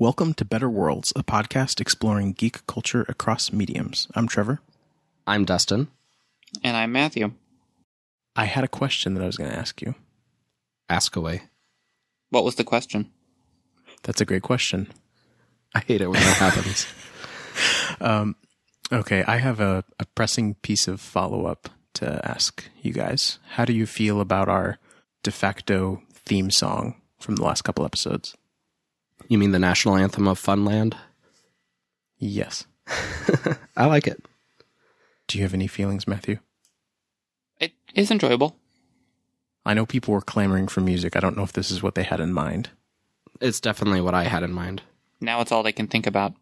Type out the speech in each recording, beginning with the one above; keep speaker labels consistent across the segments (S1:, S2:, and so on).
S1: Welcome to Better Worlds, a podcast exploring geek culture across mediums. I'm Trevor.
S2: I'm Dustin.
S3: And I'm Matthew.
S1: I had a question that I was going to ask you.
S2: Ask away.
S3: What was the question?
S1: That's a great question.
S2: I hate it when that happens.
S1: Um, okay, I have a, a pressing piece of follow up to ask you guys. How do you feel about our de facto theme song from the last couple episodes?
S2: You mean the national anthem of Funland?
S1: Yes.
S2: I like it.
S1: Do you have any feelings, Matthew?
S3: It is enjoyable.
S1: I know people were clamoring for music. I don't know if this is what they had in mind.
S2: It's definitely what I had in mind.
S3: Now it's all they can think about.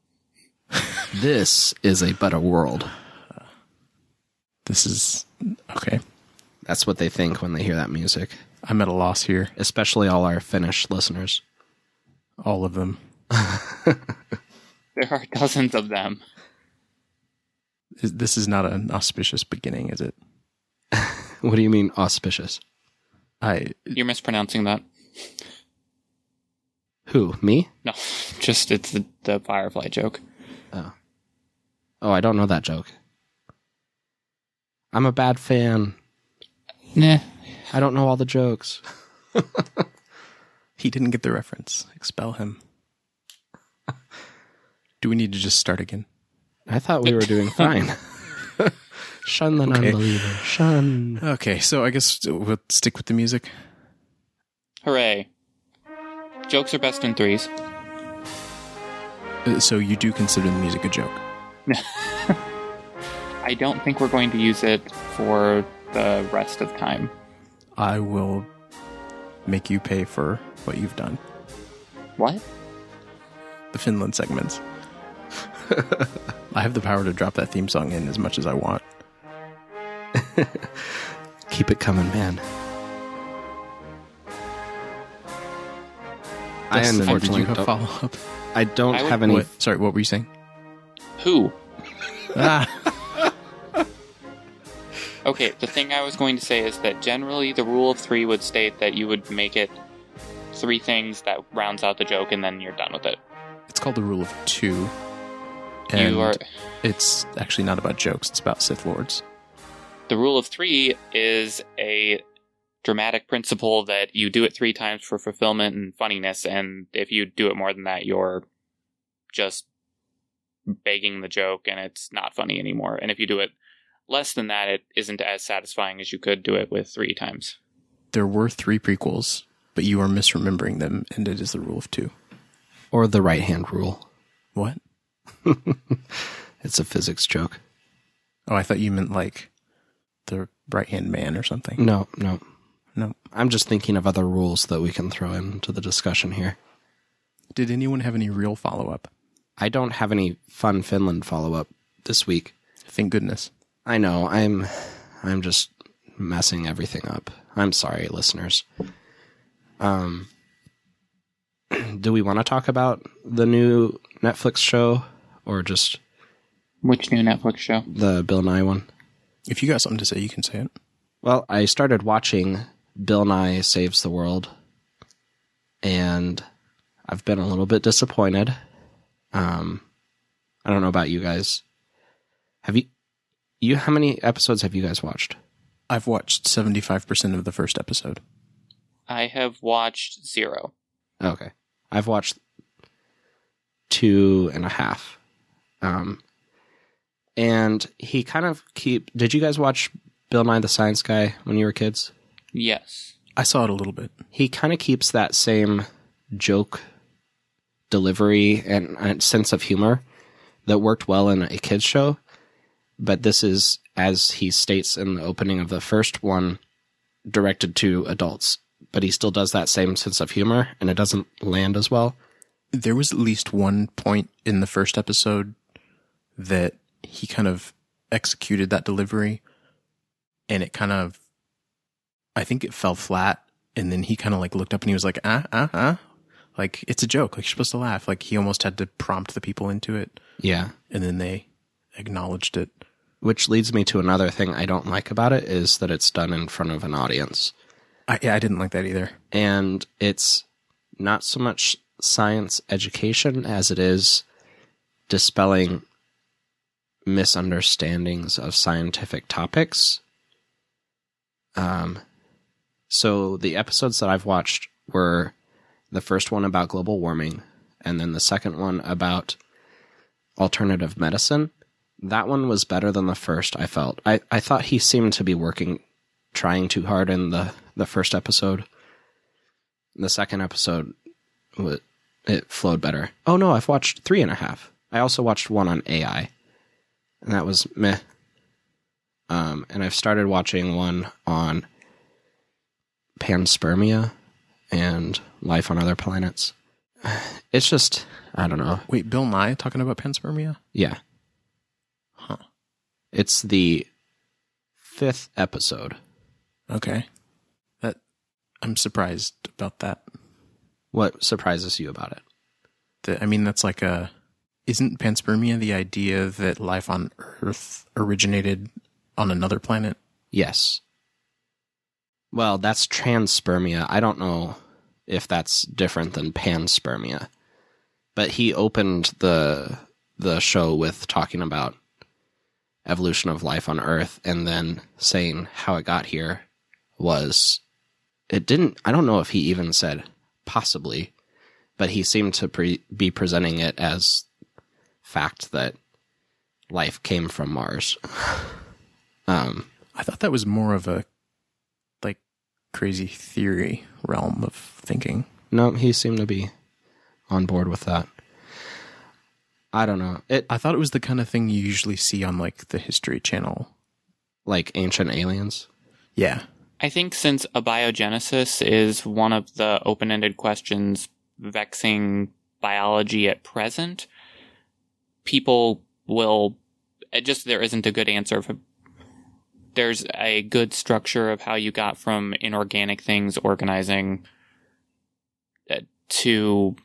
S2: This is a better world.
S1: This is okay.
S2: That's what they think when they hear that music,
S1: I'm at a loss here.
S2: especially all our Finnish listeners.
S1: All of them.
S3: There are dozens of them.
S1: This is not an auspicious beginning, is it?
S2: What do you mean auspicious?
S1: I
S3: You're mispronouncing that.
S2: Who? Me?
S3: No, just it's the, the Firefly joke.
S2: Oh. Oh, I don't know that joke. I'm a bad fan.
S3: Nah.
S2: I don't know all the jokes.
S1: He didn't get the reference. Expel him. Do we need to just start again?
S2: I thought we were doing fine. Shun the
S1: Okay.
S2: non-believer. Shun.
S1: Okay, so I guess we'll stick with the music.
S3: Hooray. Jokes are best in threes.
S1: Uh, So you do consider the music a joke?
S3: I don't think we're going to use it for the rest of time.
S1: I will make you pay for what you've done.
S3: What?
S1: The Finland segments. I have the power to drop that theme song in as much as I want.
S2: Keep it coming, man. I
S1: Dustin,
S2: unfortunately
S1: you have
S2: don't,
S1: follow up?
S2: I don't
S3: I would-
S2: have any.
S1: What? Sorry, what were you saying?
S3: Who?
S1: ah,
S3: Okay, the thing I was going to say is that generally the rule of three would state that you would make it three things that rounds out the joke and then you're done with it.
S1: it's called the rule of two. And
S3: you are
S1: it's actually not about jokes, it's about Sith Lords.
S3: the rule of three is a dramatic principle that you do it three times for fulfillment and funniness, and if you do it more than that, you're just begging the joke and it's not funny anymore. And if you do it less than that, it isn't as satisfying as you could do it with three times.
S1: There were three prequels, but you are misremembering them, and it is the rule of two.
S2: or the right hand rule.
S1: What?
S2: It's a physics joke.
S1: Oh, I thought you meant like the right hand man or something.
S2: No, no.
S1: No.
S2: I'm just thinking of other rules that we can throw into the discussion here.
S1: Did anyone have any real follow up?
S2: I don't have any fun Finland follow up this week.
S1: Thank goodness.
S2: I know I'm I'm just messing everything up. I'm sorry, listeners. Um do we want to talk about the new Netflix show or just
S3: Which new Netflix show?
S2: the Bill Nye one?
S1: If you got something to say, you can say it.
S2: Well, I started watching Bill Nye Saves the World, and I've been a little bit disappointed. Um, I don't know about you guys. Have you? You how many episodes have you guys watched?
S1: I've watched 75% of the first episode.
S3: I have watched zero.
S2: Okay, I've watched two and a half. Um, and he kind of keep. Did you guys watch Bill Nye the Science Guy when you were kids?
S3: Yes.
S1: I saw it a little bit.
S2: he kind of keeps that same joke delivery and, and sense of humor that worked well in a kids show but this is as he states in the opening of the first one directed to adults but he still does that same sense of humor and it doesn't land as well.
S1: There was at least one point in the first episode that he kind of executed that delivery and it kind of I think it fell flat and then he kind of like looked up and he was like ah ah ah like it's a joke. Like you're supposed to laugh. Like he almost had to prompt the people into it.
S2: Yeah.
S1: And then they acknowledged it.
S2: Which leads me to another thing i don't like about it is that it's done in front of an audience
S1: I, yeah, I didn't like that either
S2: and it's not so much science education as it is dispelling misunderstandings of scientific topics. Um, so the episodes that I've watched were the first one about global warming, and then the second one about alternative medicine. That one was better than the first, I felt. I, I thought he seemed to be working, trying too hard in the, the first episode. The second episode, it flowed better. Oh no, I've watched three and a half. I also watched one on AI, and that was meh. Um, and I've started watching one on panspermia and life on other planets. It's just, I don't know.
S1: Wait, Bill Nye talking about panspermia?
S2: Yeah.
S1: Huh.
S2: It's the fifth episode.
S1: Okay. That I'm surprised about that.
S2: What surprises you about it?
S1: That I mean, that's like a. Isn't panspermia the idea that life on Earth originated on another planet?
S2: Yes. Well, that's transpermia. I don't know if that's different than panspermia. But he opened the the show with talking about evolution of life on Earth and then saying how it got here was it didn't I don't know if he even said possibly, but he seemed to pre- be presenting it as fact that life came from Mars. um,
S1: I thought that was more of a like crazy theory realm of thinking.
S2: no, he seemed to be on board with that. I don't know. It
S1: I thought it was the kind of thing you usually see on like the History Channel.
S2: like ancient aliens.
S1: Yeah.
S3: I think since abiogenesis is one of the open ended questions vexing biology at present, people will, just there isn't a good answer. There's a good structure of how you got from inorganic things organizing uh, to,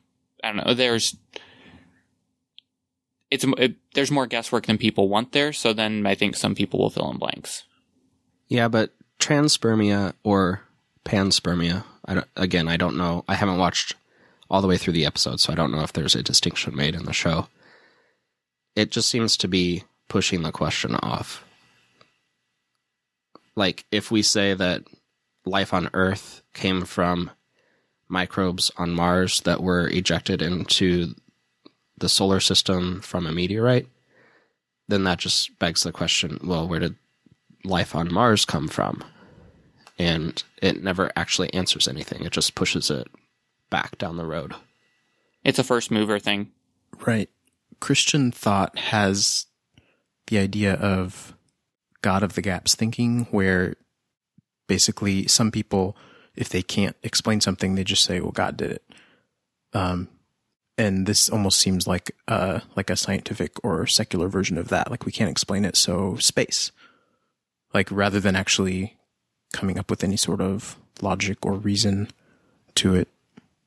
S3: I don't know, there's, it's, it, there's more guesswork than people want there. So then I think some people will fill in blanks.
S2: Yeah, but transpermia or panspermia. I again, I don't know. I haven't watched all the way through the episode, so I don't know if there's a distinction made in the show. It just seems to be pushing the question off. Like, if we say that life on Earth came from microbes on Mars that were ejected into the solar system from a meteorite, then that just begs the question well, where did life on Mars come from? And it never actually answers anything. It just pushes it back down the road.
S3: It's a first mover thing.
S1: Right. Christian thought has the idea of God of the gaps thinking, where basically some people, if they can't explain something, they just say, "Well, God did it." Um, and this almost seems like uh like a scientific or secular version of that. Like we can't explain it, so space. Like rather than actually coming up with any sort of logic or reason to it.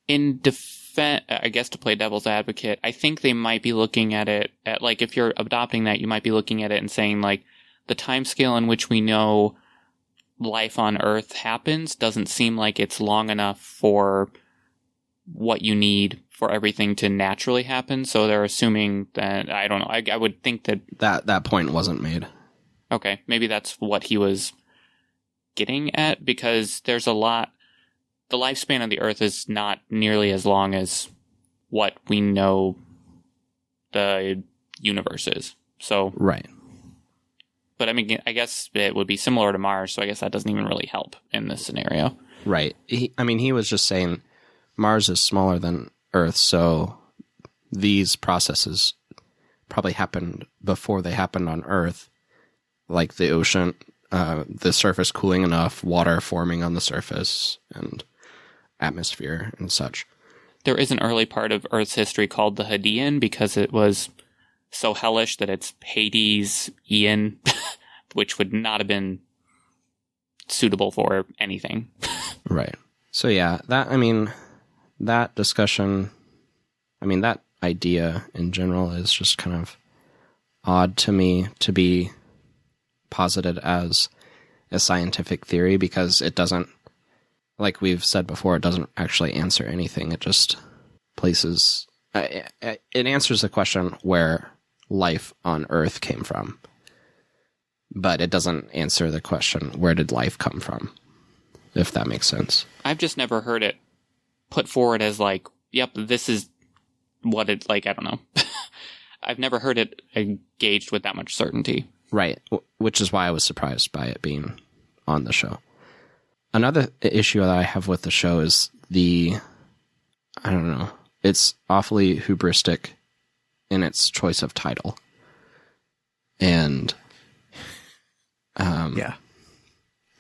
S3: in defense, I guess to play devil's advocate, I think they might be looking at it at like if you're adopting that, you might be looking at it and saying like the time scale in which we know life on Earth happens doesn't seem like it's long enough for what you need for everything to naturally happen. So they're assuming that I don't know. I, I would think that
S2: That that point wasn't made.
S3: Okay, maybe that's what he was getting at because there's a lot. The lifespan of the Earth is not nearly as long as what we know the universe is. So,
S2: Right.
S3: but I mean, I guess it would be similar to Mars, so I guess that doesn't even really help in this scenario.
S2: Right. He, I mean, he was just saying Mars is smaller than Earth, so these processes probably happened before they happened on Earth, like the ocean, uh, the surface cooling enough, water forming on the surface, and atmosphere and such.
S3: There is an early part of Earth's history called the Hadean because it was so hellish that it's Hades, Ian, which would not have been suitable for anything.
S2: Right. So yeah, that I mean, that discussion, I mean that idea in general is just kind of odd to me to be posited as a scientific theory because it doesn't like we've said before it doesn't actually answer anything it just places. Uh, it it answers the question where life on Earth came from, but it doesn't answer the question where did life come from, if that makes sense.
S3: I've just never heard it put forward as like, yep, this is what it like. I don't know. I've never heard it engaged with that much certainty.
S2: Right, wh- which is why I was surprised by it being on the show. Another issue that I have with the show is the I don't know. It's awfully hubristic in its choice of title. And um
S1: Yeah.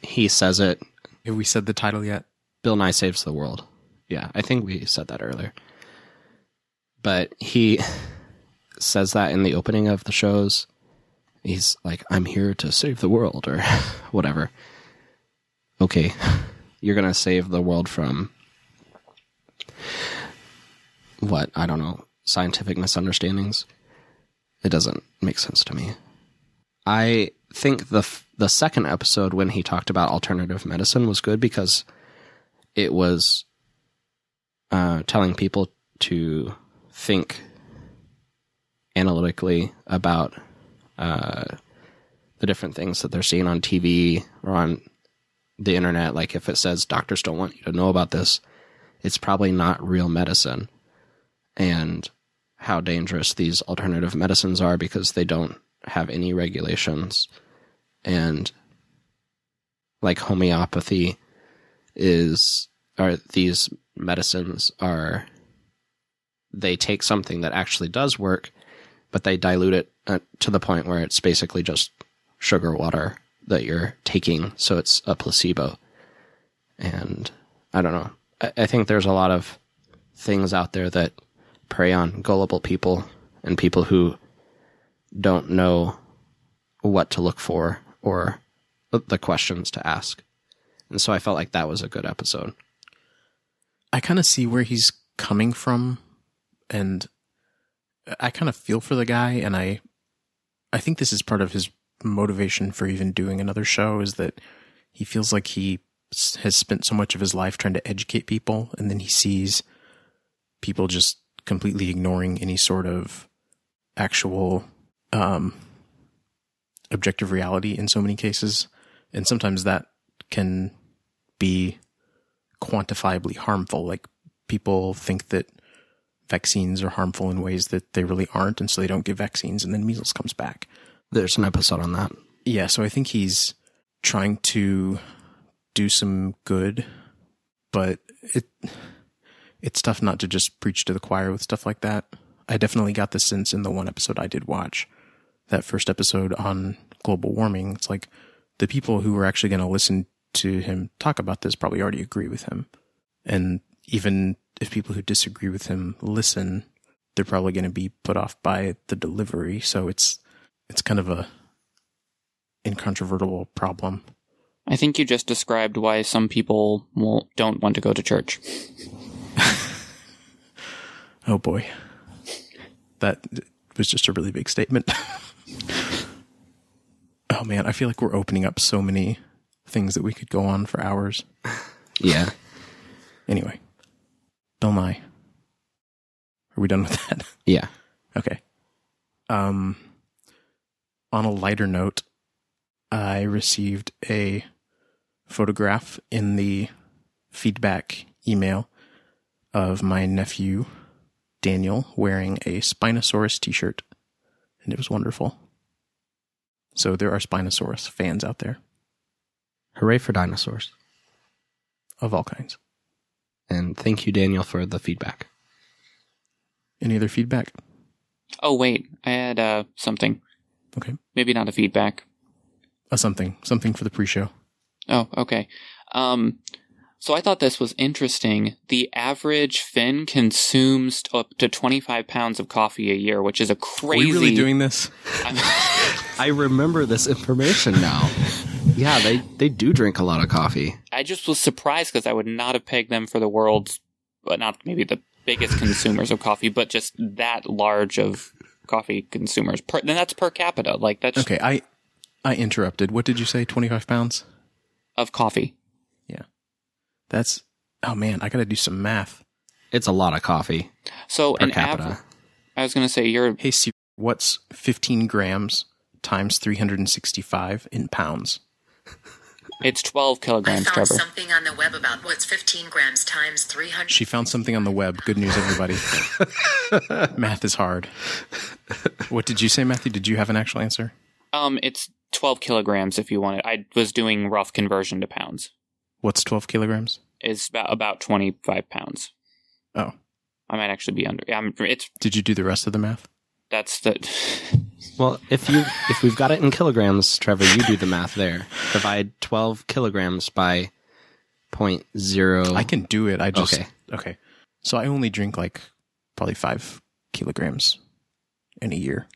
S2: he says it
S1: Have we said the title yet?
S2: Bill Nye saves the world. Yeah, I think we said that earlier. But he says that in the opening of the shows. He's like, I'm here to save the world or whatever. Okay, you're going to save the world from what? I don't know. Scientific misunderstandings? It doesn't make sense to me. I think the f- the second episode when he talked about alternative medicine was good because it was uh, telling people to think analytically about uh, the different things that they're seeing on TV or on the internet. Like if it says doctors don't want you to know about this, it's probably not real medicine. And how dangerous these alternative medicines are because they don't have any regulations. And like homeopathy is, are these medicines are, they take something that actually does work, but they dilute it uh, to the point where it's basically just sugar water that you're taking. So it's a placebo. And I don't know. I, I think there's a lot of things out there that prey on gullible people and people who don't know what to look for or the questions to ask. And so I felt like that was a good episode.
S1: I kind of see where he's coming from and I kind of feel for the guy and I I think this is part of his motivation for even doing another show is that he feels like he has spent so much of his life trying to educate people and then he sees people just completely ignoring any sort of actual um objective reality in so many cases. And sometimes that can be quantifiably harmful. Like people think that vaccines are harmful in ways that they really aren't and so they don't give vaccines and then measles comes back
S2: There's an episode on that.
S1: yeah, so I think he's trying to do some good, but it it's tough not to just preach to the choir with stuff like that. I definitely got the sense in the one episode I did watch, that first episode on global warming. It's like the people who are actually going to listen to him talk about this probably already agree with him. And even if people who disagree with him listen, they're probably going to be put off by the delivery. So it's it's kind of a incontrovertible problem.
S3: I think you just described why some people will, don't want to go to church.
S1: Oh boy. That was just a really big statement. oh man, I feel like we're opening up so many things that we could go on for hours.
S2: Yeah.
S1: Anyway, Bill Nye. Are we done with that?
S2: Yeah.
S1: Okay. Um, on a lighter note, I received a photograph in the feedback email of my nephew Daniel wearing a Spinosaurus t-shirt, and it was wonderful. So there are Spinosaurus fans out there
S2: Hooray for dinosaurs.
S1: of all kinds.
S2: And thank you, Daniel, for the feedback.
S1: Any other feedback?
S3: Oh wait, I had uh, something.
S1: Okay.
S3: Maybe not a feedback.
S1: Uh, something, something for the pre-show.
S3: Oh, okay. Um, so I thought this was interesting. The average Finn consumes up to 25 pounds of coffee a year, which is a crazy.
S1: Are
S3: crazy.
S1: we really doing this?
S2: I remember this information now. yeah, they, they do drink a lot of coffee.
S3: I just was surprised because I would not have pegged them for the world's, but not maybe the biggest consumers of coffee, but just that large of coffee consumers. Per, and that's per capita. Like that's
S1: Okay, I I interrupted. What did you say? Twenty five pounds?
S3: of coffee.
S1: Yeah, that's oh man, I got to do some math.
S2: It's a lot of coffee
S3: So
S2: per
S3: an
S2: capita.
S3: average. I was going to say you're
S1: Hey, Siri, what's 15 grams times 365 in pounds?
S3: It's 12
S4: I
S3: kilograms,
S4: found
S3: Trevor.
S4: something on the web about what's 15 grams times 300.
S1: She found something on the web. Good news, everybody. Math is hard. What did you say, Matthew? Did you have an actual answer?
S3: Um, it's 12 kilograms if you want it. I was doing rough conversion to pounds.
S1: What's 12 kilograms?
S3: It's about about 25 pounds.
S1: Oh,
S3: I might actually be under. I'm, it's
S1: did you do the rest of the math?
S3: That's the.
S2: Well, if you if we've got it in kilograms, Trevor, you do the math there. Divide twelve kilograms by point zero.
S1: I can do it. I just
S2: Okay.
S1: okay. So I only drink like probably five kilograms in a year.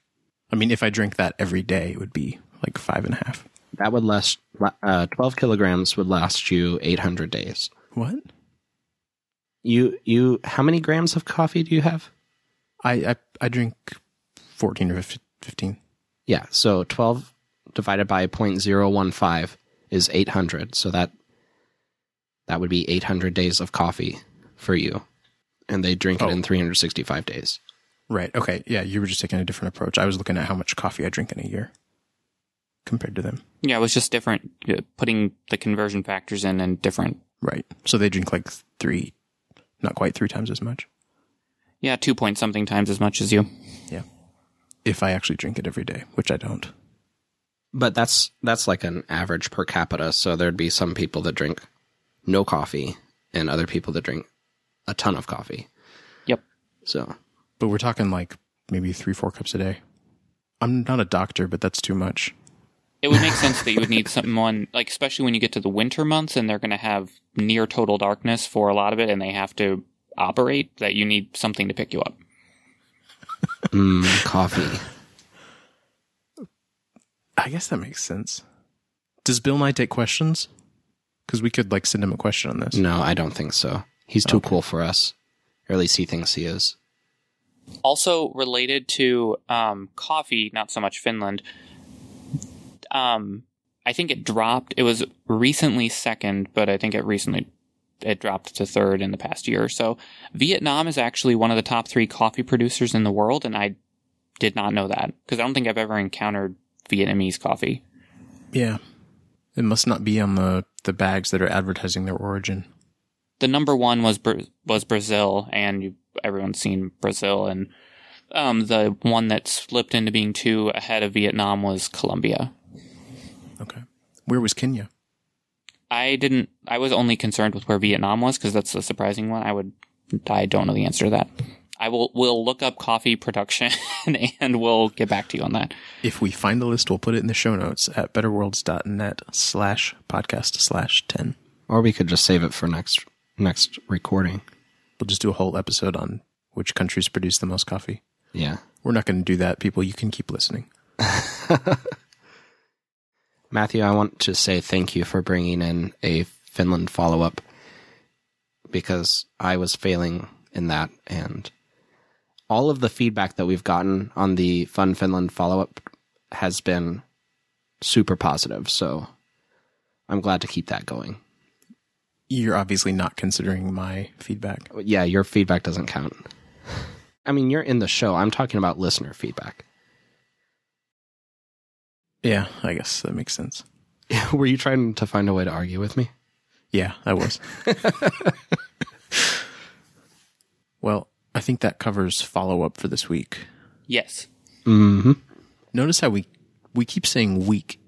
S1: I mean, if I drink that every day, it would be like five and a half.
S2: That would last. Uh, twelve kilograms would last you eight hundred days.
S1: What?
S2: You you how many grams of coffee do you have?
S1: I I, I drink fourteen or fifteen.
S2: Yeah, so twelve divided by point zero one five is eight hundred. So that that would be eight hundred days of coffee for you, and they drink
S1: Oh.
S2: it in three hundred sixty five days.
S1: Right. Okay. Yeah, you were just taking a different approach. I was looking at how much coffee I drink in a year compared to them.
S3: Yeah, it was just different. uh, Putting the conversion factors in and different.
S1: Right. So they drink like three, not quite three times as much.
S3: Yeah, two point something times as much as you.
S1: If I actually drink it every day, which I don't.
S2: But that's that's like an average per capita. So there'd be some people that drink no coffee, and other people that drink a ton of coffee.
S3: Yep.
S2: So
S1: But we're talking like maybe three, four cups a day. I'm not a doctor, but that's too much.
S3: It would make sense that you would need someone like, especially when you get to the winter months and they're going to have near total darkness for a lot of it, and they have to operate. That you need something to pick you up.
S2: Mm, coffee.
S1: I guess that makes sense. Does Bill Nye take questions? Because we could like send him a question on this.
S2: No, I don't think so. He's too
S1: Okay.
S2: cool for us, or at least he thinks he is.
S3: Also related to um, coffee, not so much Finland. Um, I think it dropped. It was recently second, but I think it recently it dropped to third in the past year or so. Vietnam is actually one of the top three coffee producers in the world, and I did not know that because I don't think I've ever encountered Vietnamese coffee.
S1: Yeah. It must not be on the, the bags that are advertising their origin.
S3: the number one was was Brazil, and you, everyone's seen Brazil, and um, the one that slipped into being two ahead of Vietnam was Colombia.
S1: Okay. Where was Kenya?
S3: I didn't. I was only concerned with where Vietnam was because that's the surprising one. I would. I don't know the answer to that. I will. We'll look up coffee production and we'll get back to you on that.
S1: If we find the list, we'll put it in the show notes at betterworlds.net slash podcast slash 10.
S2: Or we could just save it for next next recording.
S1: We'll just do a whole episode on which countries produce the most coffee.
S2: Yeah.
S1: We're not going to do that, people. You can keep listening.
S2: Matthew, I want to say thank you for bringing in a Finland follow up because I was failing in that. And all of the feedback that we've gotten on the Fun Finland follow up has been super positive. So I'm glad to keep that going.
S1: You're obviously not considering my feedback.
S2: Yeah, your feedback doesn't count. I mean, you're in the show. I'm talking about listener feedback.
S1: Yeah, I guess that makes sense.
S2: Were you trying to find a way to argue with me?
S1: Yeah, I was. well, I think that covers follow up for this week.
S3: Yes.
S2: Mm-hmm.
S1: Notice how we we keep saying week,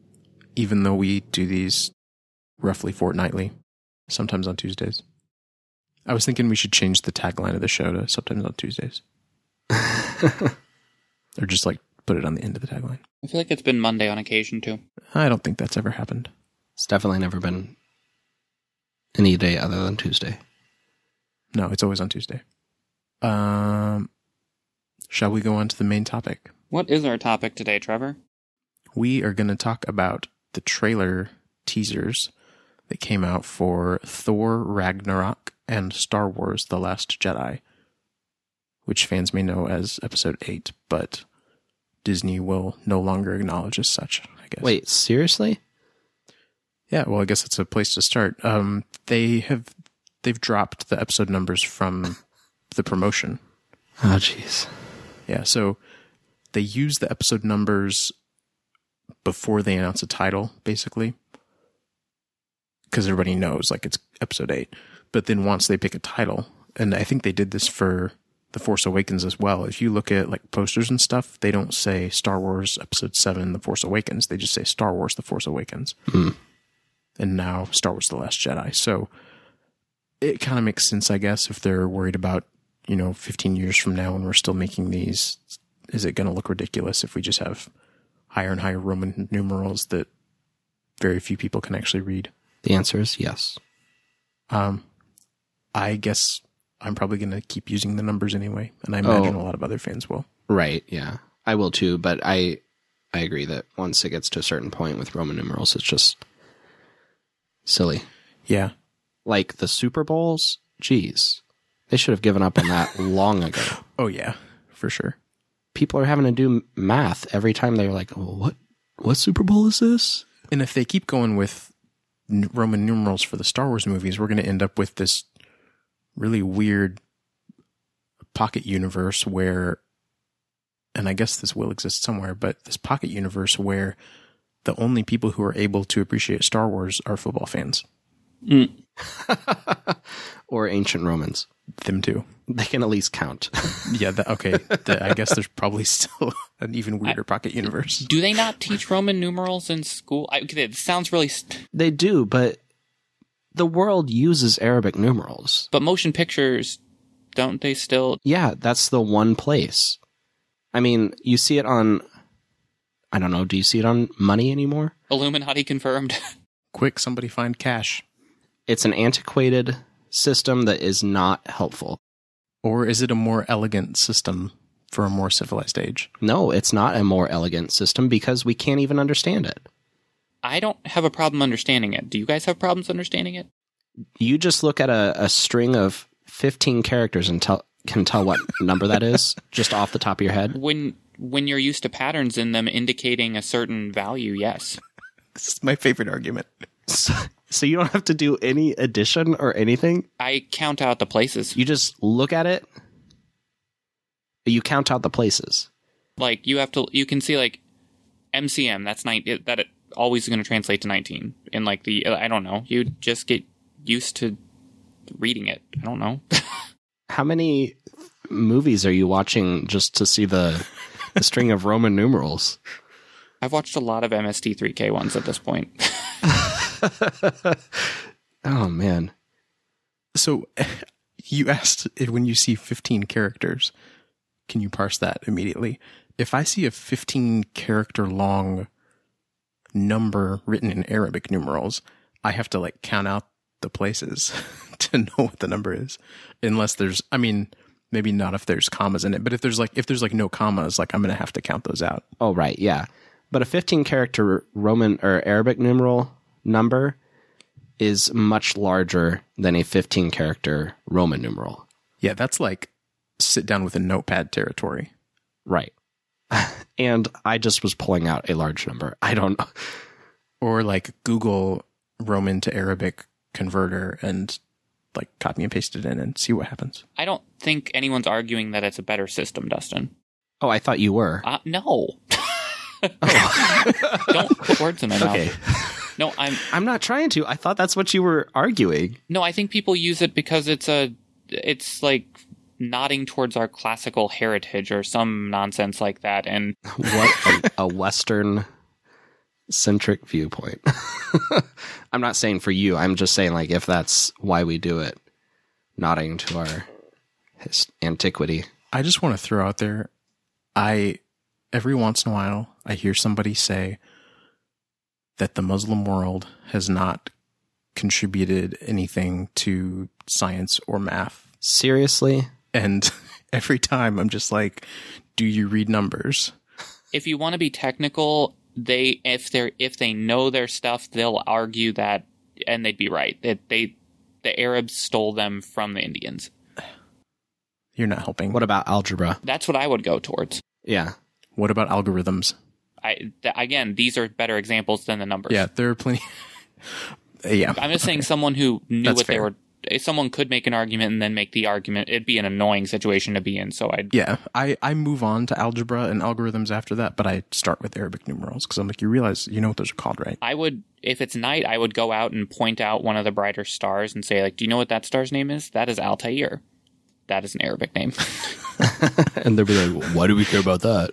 S1: even though we do these roughly fortnightly, sometimes on Tuesdays. I was thinking we should change the tagline of the show to sometimes on Tuesdays, or just like put it on the end of the tagline.
S3: I feel like it's been Monday on occasion too.
S1: I don't think that's ever happened.
S2: It's definitely never been any day other than Tuesday.
S1: No, it's always on Tuesday. Um, shall we go on to the main topic?
S3: What is our topic today, Trevor?
S1: we are going to talk about the trailer teasers that came out for Thor Ragnarok and Star Wars The Last Jedi, which fans may know as Episode 8, but Disney will no longer acknowledge as such, I guess.
S2: Wait, seriously?
S1: Yeah, well, I guess it's a place to start. Um, they have they've dropped the episode numbers from the promotion.
S2: Oh, jeez.
S1: Yeah, so they use the episode numbers before they announce a title, basically, because everybody knows like it's episode eight. But then once they pick a title, and I think they did this for the Force Awakens as well. If you look at like posters and stuff, they don't say Star Wars Episode Seven: The Force Awakens. They just say Star Wars: The Force Awakens. And now Star Wars: The Last Jedi. So it kind of makes sense, I guess, if they're worried about you know 15 years from now and we're still making these. Is it going to look ridiculous if we just have higher and higher Roman numerals that very few people can actually read?
S2: The answer is yes.
S1: Um, I guess I'm probably going to keep using the numbers anyway, and I imagine
S2: Oh.
S1: a lot of other fans will.
S2: Right. Yeah. I will too, but I I agree that once it gets to a certain point with Roman numerals, it's just silly.
S1: Yeah,
S2: Like the Super Bowls, geez, they should have given up on that long ago.
S1: Oh yeah, for sure.
S2: People are having to do math every time they're like, oh, "What? What Super Bowl is this?"
S1: And if they keep going with Roman numerals for the Star Wars movies, we're going to end up with this really weird pocket universe where, and I guess this will exist somewhere, but this pocket universe where the only people who are able to appreciate Star Wars are football fans. Mm.
S2: or ancient Romans.
S1: Them too.
S2: They can at least count.
S1: Yeah. That, okay. that- I guess there's probably still an even weirder pocket universe.
S3: Do they not teach Roman numerals in school? I, it sounds really. St-
S2: they do, but the world uses Arabic numerals.
S3: but motion pictures, don't they still?
S2: Yeah, that's the one place. I mean, you see it on. I don't know. Do you see it on money anymore?
S3: Illuminati confirmed.
S1: Quick, somebody find cash.
S2: It's an antiquated system that is not helpful.
S1: Or is it a more elegant system for a more civilized age?
S2: No, it's not a more elegant system because we can't even understand it.
S3: I don't have a problem understanding it. Do you guys have problems understanding it?
S2: You just look at a, a string of 15 characters and tell, can tell what number that is just off the top of your head.
S3: When when you're used to patterns in them indicating a certain value, yes.
S1: This is my favorite argument.
S2: So, so you don't have to do any addition or anything.
S3: I count out the places.
S2: You just look at it. You count out the places.
S3: Like you have to, you can see like MCM. That's nine. That it always going to translate to nineteen. In like the, I don't know. You just get used to reading it. I don't know.
S2: How many movies are you watching just to see the, the string of Roman numerals?
S3: I've watched a lot of MST3K ones at this point.
S2: Oh man.
S1: So you asked if when you see 15 characters, can you parse that immediately? If I see a 15 character long number written in Arabic numerals, I have to like count out the places to know what the number is. Unless there's, I mean, maybe not if there's commas in it, but if there's like, if there's like no commas, like I'm going to have to count those out.
S2: Oh right, yeah. But a 15 character Roman or Arabic numeral number is much larger than a 15 character Roman numeral.
S1: Yeah, that's like sit down with a notepad territory.
S2: Right. and I just was pulling out a large number. I don't know.
S1: or like Google Roman to Arabic converter and like copy and paste it in and see what happens.
S3: I don't think anyone's arguing that it's a better system, Dustin.
S2: Oh, I thought you were.
S3: Uh, no. don't put words in my mouth.
S2: Okay.
S3: No, I'm
S2: I'm not trying to. I thought that's what you were arguing.
S3: no. I think people use it because it's a, it's like nodding towards our classical heritage or some nonsense like that. And
S2: What a, a Western centric viewpoint. I'm not saying for you. I'm just saying, like, if that's why we do it, nodding to our his antiquity.
S1: I just want to throw out there I every once in a while I hear somebody say that the Muslim world has not contributed anything to science or math.
S2: Seriously?
S1: And every time I'm just like, do you read numbers?
S3: if you want to be technical, they if they're if they know their stuff, they'll argue that, and they'd be right that they the Arabs stole them from the Indians.
S1: You're not helping.
S2: What about algebra?
S3: That's what I would go towards.
S2: Yeah.
S1: What about algorithms?
S3: I th- again, these are better examples than the numbers.
S1: Yeah, there are plenty. yeah,
S3: I'm just saying someone who knew
S1: That's
S3: what they were someone could make an argument and then make the argument. It'd be an annoying situation to be in. So I'd
S1: Yeah, I, I move on to algebra and algorithms after that, but I start with Arabic numerals because I'm like, you realize you know what those are called, right?
S3: I would if it's night, I would go out and point out one of the brighter stars and say like, "Do you know what that star's name is? That is Altair. That is an Arabic name."
S2: and they'll be like, why do we care about that?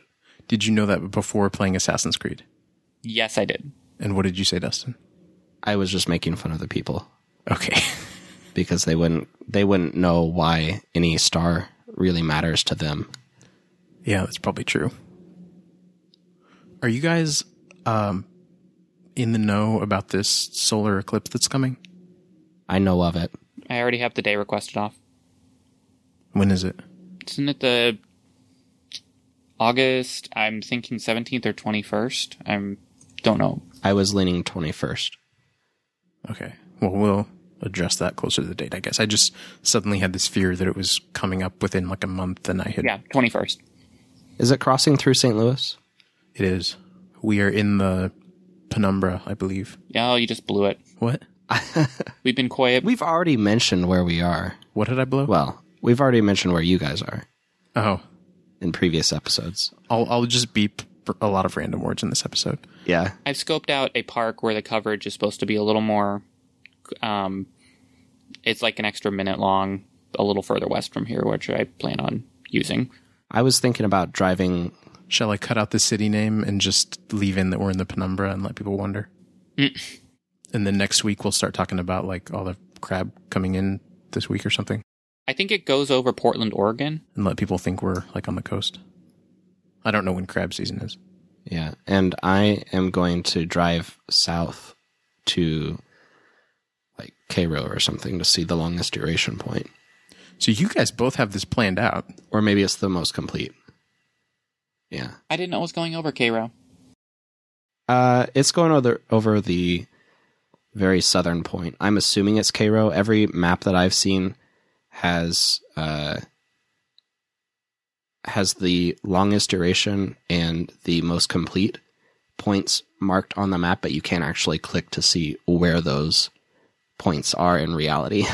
S1: Did you know that before playing Assassin's Creed?
S3: yes, I did.
S1: And what did you say, Dustin?
S2: I was just making fun of the people
S1: Okay.
S2: because they wouldn't they wouldn't know why any star really matters to them.
S1: yeah, that's probably true. Are you guys um, in the know about this solar eclipse that's coming?
S2: I know of it.
S3: I already have the day requested off.
S1: When is it?
S3: Isn't it the August? I'm thinking 17th or 21st. I'm don't know.
S2: I was leaning 21st.
S1: Okay. Well, we'll address that closer to the date, I guess. I just suddenly had this fear that it was coming up within like a month, and I had.
S3: Yeah, 21st.
S2: Is it crossing through St. Louis?
S1: It is. We are in the penumbra, I believe.
S3: Yeah, oh, you just blew it.
S1: What?
S3: We've been quiet.
S2: We've already mentioned where we are.
S1: What did I blow?
S2: Well, we've already mentioned where you guys are
S1: oh,
S2: in previous episodes.
S1: I'll I'll just beep a lot of random words in this episode.
S2: Yeah.
S3: I've scoped out a park where the coverage is supposed to be a little more. Um, it's like an extra minute long, a little further west from here, which I plan on using.
S2: I was thinking about driving.
S1: Shall I cut out the city name and just leave in that we're in the penumbra and let people wonder? And then next week we'll start talking about like all the crab coming in this week or something,
S3: I think it goes over Portland, Oregon.
S1: and let people think we're like on the coast. I don't know when crab season is.
S2: Yeah. And I am going to drive south to like Cairo or something to see the longest duration point.
S1: So you guys both have this planned out.
S2: Or maybe it's the most complete. Yeah.
S3: I didn't know it was going over Cairo.
S2: Uh, it's going over over the very southern point. I'm assuming it's Cairo. Every map that I've seen has uh, has the longest duration and the most complete points marked on the map, but you can't actually click to see where those points are in reality.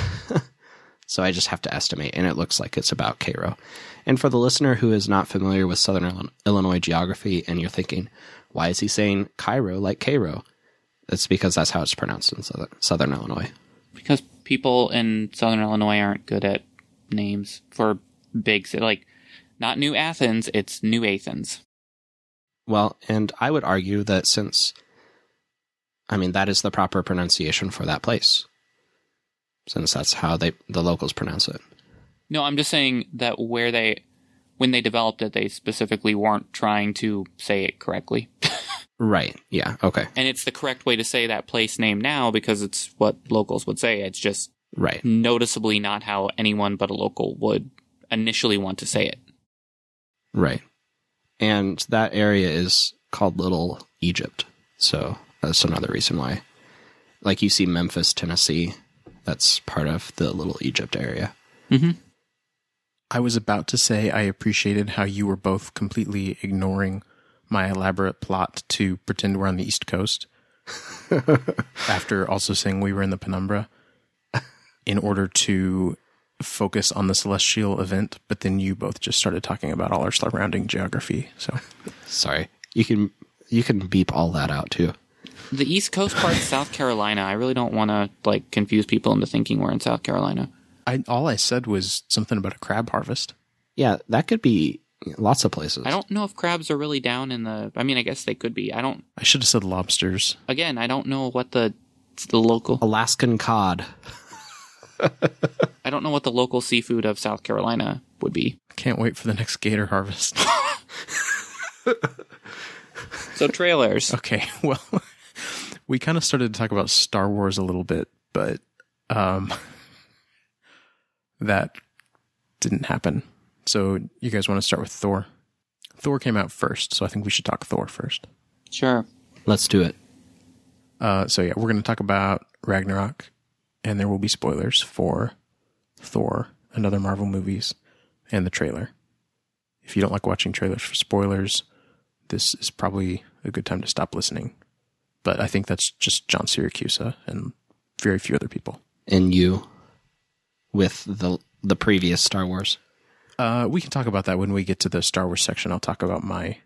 S2: so I just have to estimate, and it looks like it's about Cairo. And for the listener who is not familiar with Southern Illinois geography, and you're thinking, why is he saying Cairo like Cairo? That's because that's how it's pronounced in Southern, Southern Illinois.
S3: because people in southern Illinois aren't good at names for big ci- like not New Athens, it's New Athens.
S2: Well, and I would argue that since, I mean, that is the proper pronunciation for that place, since that's how they the locals pronounce it.
S3: No, I'm just saying that where they when they developed it, they specifically weren't trying to say it correctly.
S2: Right. Yeah. Okay.
S3: and it's the correct way to say that place name now because it's what locals would say. It's just
S2: Right.
S3: noticeably not how anyone but a local would initially want to say it.
S2: Right. And that area is called Little Egypt. So that's another reason why. Like you see Memphis, Tennessee, that's part of the Little Egypt area. Mm-hmm.
S1: I was about to say I appreciated how you were both completely ignoring my elaborate plot to pretend we're on the East Coast after also saying we were in the penumbra in order to focus on the celestial event, but then you both just started talking about all our surrounding geography. So
S2: Sorry. You can you can beep all that out too.
S3: The East Coast part, of South Carolina. I really don't want to like confuse people into thinking we're in South Carolina.
S1: I all I said was something about a crab harvest.
S2: Yeah, that could be lots of places.
S3: I don't know if crabs are really down in the. I mean, I guess they could be. I don't.
S1: I should have said lobsters.
S3: Again, I don't know what the the local.
S2: Alaskan cod.
S3: I don't know what the local seafood of South Carolina would be.
S1: Can't wait for the next gator harvest.
S3: So trailers.
S1: Okay, well, we kind of started to talk about Star Wars a little bit, but um, that didn't happen. So you guys want to start with Thor? Thor came out first, so I think we should talk Thor first.
S3: Sure.
S2: Let's do it.
S1: Uh, so yeah, we're going to talk about Ragnarok, and there will be spoilers for Thor and other Marvel movies and the trailer. If you don't like watching trailers for spoilers, this is probably a good time to stop listening. But I think that's just John Siracusa and very few other people.
S2: And you. with the the previous Star Wars.
S1: Uh, we can talk about that when we get to the Star Wars section. I'll talk about my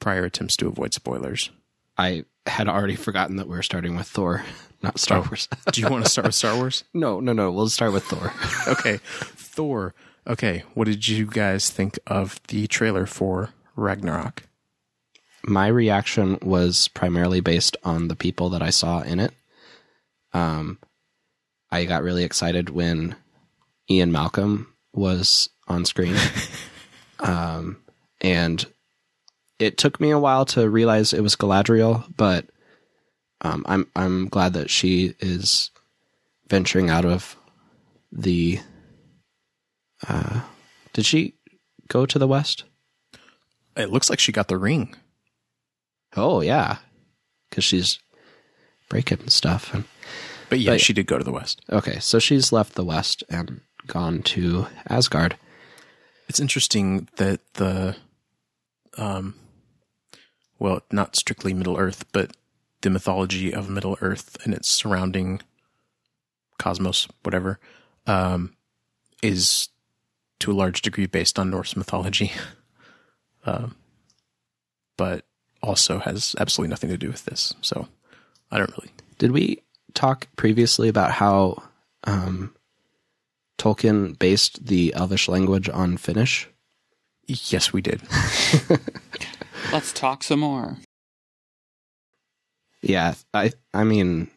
S1: prior attempts to avoid spoilers.
S2: I had already forgotten that we were starting with Thor, not Star Wars.
S1: Do you want to start with Star Wars?
S2: no, no, no. We'll start with Thor.
S1: Okay, Thor. Okay, what did you guys think of the trailer for Ragnarok?
S2: My reaction was primarily based on the people that I saw in it. Um, I got really excited when Ian Malcolm was on screen. um, and it took me a while to realize it was Galadriel, but um, I'm I'm glad that she is venturing out of the. Uh, did she go to the west?
S1: It looks like she got the ring.
S2: Oh yeah, because she's breaking stuff. And
S1: But yeah,
S2: But-
S1: she did go to the west.
S2: okay, so she's left the west and gone to Asgard.
S1: It's interesting that the, um, well, not strictly Middle Earth, but the mythology of Middle Earth and its surrounding cosmos, whatever, um, is to a large degree based on Norse mythology, um, but also has absolutely nothing to do with this. So I don't really.
S2: Did we talk previously about how um, Tolkien based the Elvish language on Finnish?
S1: Yes, we did.
S3: Let's talk some more.
S2: Yeah, I I mean,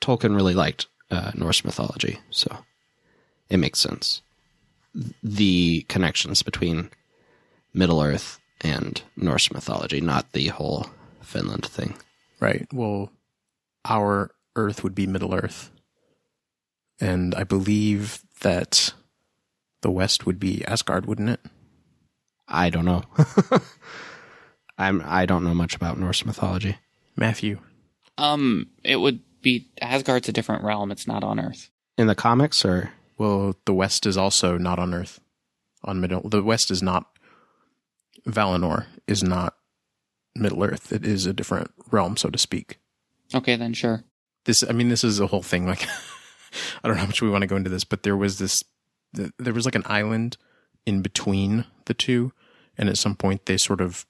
S2: Tolkien really liked uh, Norse mythology, so it makes sense. The connections between Middle Earth and Norse mythology, not the whole Finland thing.
S1: Right. Well, our Earth would be Middle Earth. And I believe that the West would be Asgard, wouldn't it?
S2: I don't know. I'm I don't know much about Norse mythology.
S1: Matthew.
S3: Um, it would be Asgard's a different realm. It's not on Earth.
S2: In the comics, or
S1: Well, the West is also not on Earth. On Middle the West is not Valinor is not Middle Earth. It is a different realm, so to speak.
S3: Okay, then sure.
S1: this i mean this is a whole thing like i don't know how much we want to go into this but there was this there was like an island in between the two and at some point they sort of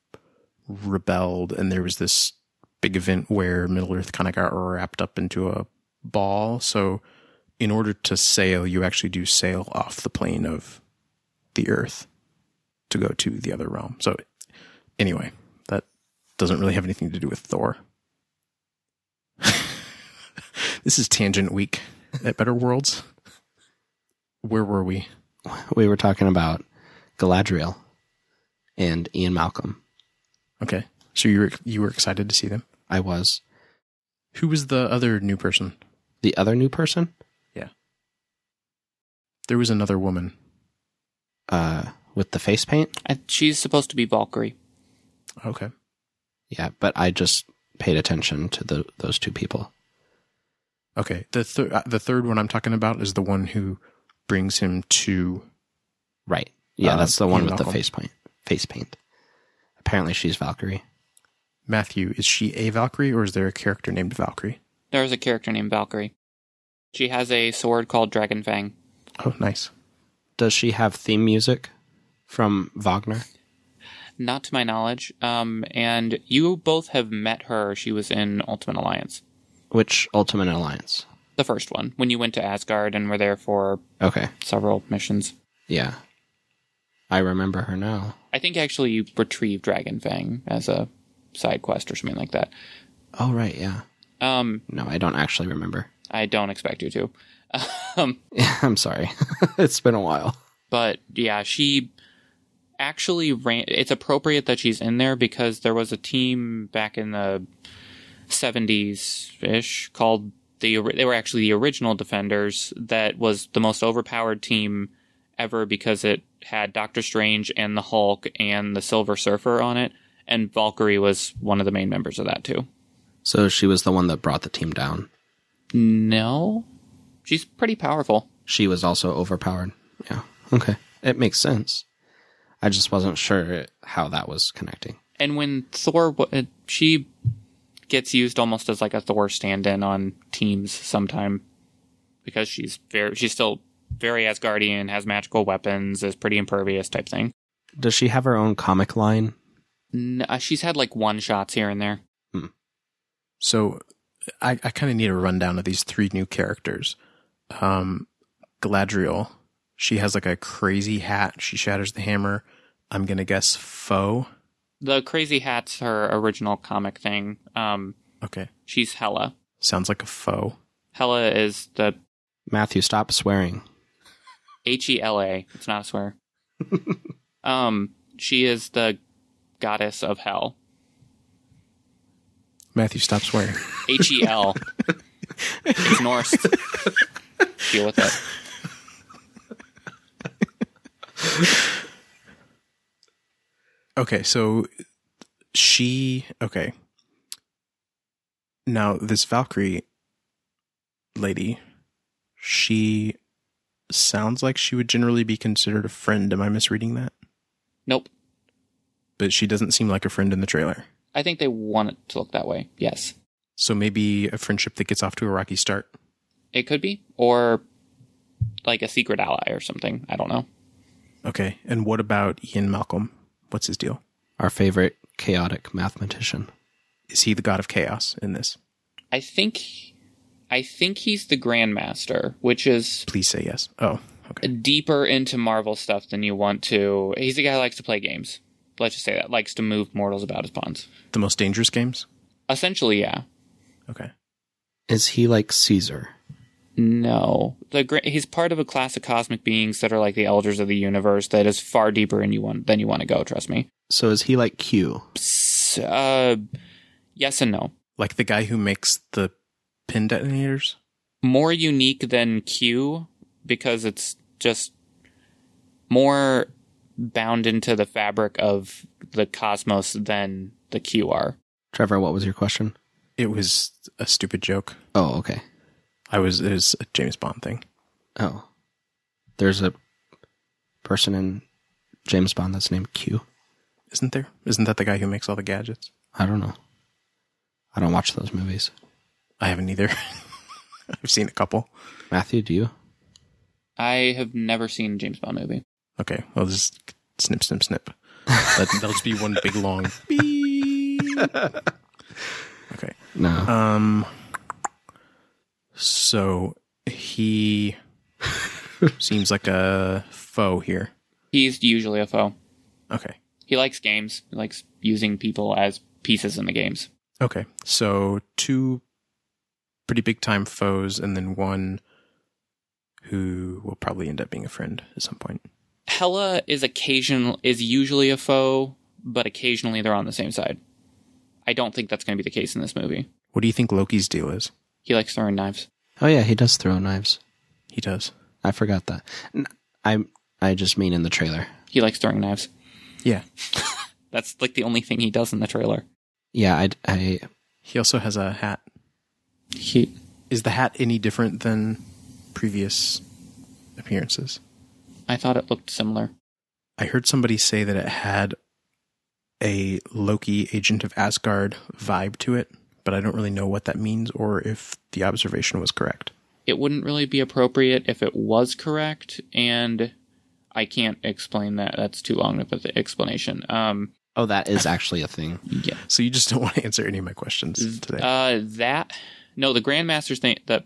S1: rebelled and there was this big event where middle earth kind of got wrapped up into a ball so in order to sail you actually do sail off the plane of the earth to go to the other realm so anyway that doesn't really have anything to do with thor this is tangent week at Better Worlds. Where were we?
S2: we were talking about Galadriel and Ian Malcolm.
S1: Okay, so you were you were excited to see them.
S2: I was
S1: Who was the other new person?
S2: the other new person. Yeah.
S1: There was another woman.
S2: Uh, with the face paint.
S3: I, she's supposed to be Valkyrie.
S1: Okay,
S2: Yeah, but I just paid attention to the those two people.
S1: okay. The thir- uh, the third one I'm talking about is the one who brings him to.
S2: Right. Yeah,
S1: Uh,
S2: that's the one
S1: Ian
S2: with the face paint. Face paint. Apparently, she's Valkyrie.
S1: Matthew, is she a Valkyrie or is there a character named Valkyrie?
S3: There's a character named Valkyrie. She has a sword called Dragon Fang.
S1: Oh, nice.
S2: Does she have theme music from Wagner?
S3: Not to my knowledge. Um, and you both have met her. She was in Ultimate Alliance,
S2: Which Ultimate Alliance?
S3: the first one, when you went to Asgard and were there for
S2: Okay.
S3: several missions.
S2: Yeah. I remember her now.
S3: I think actually you retrieved Dragon Fang as a side quest or something like that.
S2: Oh, right. Yeah.
S3: Um,
S2: No, I don't actually remember.
S3: I don't expect you to. Um,
S2: I'm sorry. it's been a while.
S3: but yeah, she actually ran. It's appropriate that she's in there because there was a team back in the 70s ish called the. They were actually the original Defenders. That was the most overpowered team ever because it had Doctor Strange and the Hulk and the Silver Surfer on it, and Valkyrie was one of the main members of that too.
S2: So she was the one that brought the team down.
S3: No, she's pretty powerful.
S2: She was also overpowered. Yeah. Okay. It makes sense. I just wasn't sure how that was connecting.
S3: And when Thor, uh, she gets used almost as like a Thor stand-in on teams sometime because she's very, she's still very Asgardian, has magical weapons, is pretty impervious type thing.
S2: Does she have her own comic line?
S3: N- uh, she's had like one shots here and there.
S1: So I, I kind of need a rundown of these three new characters. Um, Galadriel, she has like a crazy hat. She shatters the hammer. I'm going to guess foe.
S3: The crazy hat's her original comic thing. Um,
S1: Okay.
S3: she's Hela.
S1: Sounds like a foe.
S3: Hela is the
S2: Matthew, stop swearing.
S3: H E L A. It's not a swear. um, she is the goddess of hell.
S1: Matthew, stop swearing.
S3: H E L. It's Norse. Deal with it.
S1: Okay, so she okay. Now this Valkyrie lady, she sounds like she would generally be considered a friend. Am I misreading that?
S3: Nope.
S1: But she doesn't seem like a friend in the trailer.
S3: I think they want it to look that way. Yes.
S1: So maybe a friendship that gets off to a rocky start.
S3: It could be. Or like a secret ally or something. I don't know.
S1: Okay. And what about Ian Malcolm? What's his deal?
S2: Our favorite chaotic mathematician.
S1: Is he the god of chaos in this?
S3: I think I think he's the Grandmaster, which is
S1: Please say yes. Oh, okay.
S3: deeper into Marvel stuff than you want to. He's a guy who likes to play games. Let's just say that. Likes to move mortals about his pawns.
S1: The most dangerous games?
S3: Essentially, yeah.
S1: Okay.
S2: Is he like Caesar?
S3: No, the he's part of a class of cosmic beings that are like the elders of the universe. That is far deeper in you want than you want to go. Trust me.
S2: So is he like Q?
S3: Uh, yes and no.
S1: Like the guy who makes the pin detonators?
S3: More unique than Q because it's just more bound into the fabric of the cosmos than the Q are.
S2: Trevor, what was your question?
S1: It was a stupid joke.
S2: Oh, okay.
S1: I was it was a James Bond thing.
S2: Oh. There's a person in James Bond that's named Q.
S1: Isn't there? Isn't that the guy who makes all the gadgets?
S2: I don't know. I don't watch those movies.
S1: I haven't either. I've seen a couple.
S2: Matthew, do you?
S3: I have never seen a James Bond movie.
S1: Okay, I'll just snip, snip, snip. that, that'll just be one big long beep. Okay.
S2: No.
S1: Um. So he seems like a foe here.
S3: He's usually a foe.
S1: Okay.
S3: He likes games. He likes using people as pieces in the games.
S1: Okay. So two pretty big time foes, and then one who will probably end up being a friend at some point.
S3: Hela is occasional is usually a foe, but occasionally they're on the same side. I don't think that's going to be the case in this movie.
S1: What do you think Loki's deal is?
S3: He likes throwing knives.
S2: oh yeah, he does throw knives.
S1: He does.
S2: I forgot that. I I just mean in the trailer.
S3: He likes throwing knives.
S1: Yeah.
S3: That's like the only thing he does in the trailer.
S2: Yeah, I I
S1: He also has a hat.
S3: He
S1: Is the hat any different than previous appearances?
S3: I thought it looked similar.
S1: I heard somebody say that it had a Loki agent of Asgard vibe to it, but I don't really know what that means or if the observation was correct.
S3: It wouldn't really be appropriate if it was correct, and I can't explain that. That's too long of an explanation. Um,
S2: Oh, that is actually a thing.
S3: yeah.
S1: So you just don't want to answer any of my questions today.
S3: Uh, that no, the Grandmasters thing, the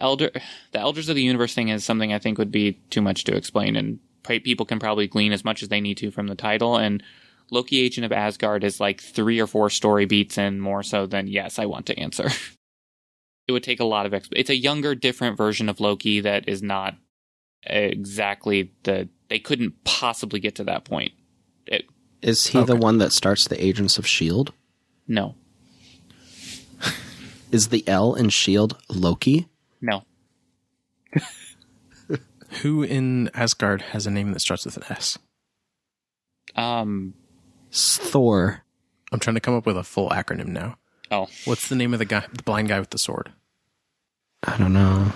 S3: elder, the Elders of the Universe thing is something I think would be too much to explain, and people can probably glean as much as they need to from the title. And Loki, Agent of Asgard, is like three or four story beats in more so than yes, I want to answer. it would take a lot of exp- It's a younger, different version of Loki that is not exactly the. They couldn't possibly get to that point. It,
S2: Is he the one that starts the Agents of Shield?
S3: no,
S2: Is the L in Shield Loki?
S3: no.
S1: Who in Asgard has a name that starts with an S?
S3: Um.
S2: S- Thor.
S1: I'm trying to come up with a full acronym now.
S3: Oh.
S1: What's the name of the guy, the blind guy with the sword?
S2: I don't know.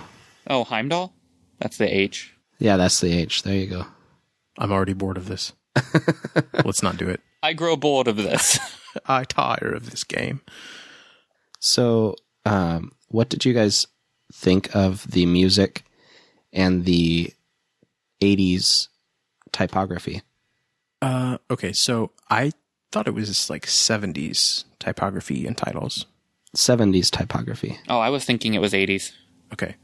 S3: Oh, Heimdall? That's the H.
S2: Yeah, that's the H. There you go.
S1: I'm already bored of this. Let's not do it.
S3: I grow bored of this.
S1: I tire of this game.
S2: So, um, what did you guys think of the music and the 80s typography.
S1: Uh, okay, so I thought it was like 70s typography and titles.
S2: 70s typography.
S3: Oh, I was thinking it was 80s.
S1: Okay.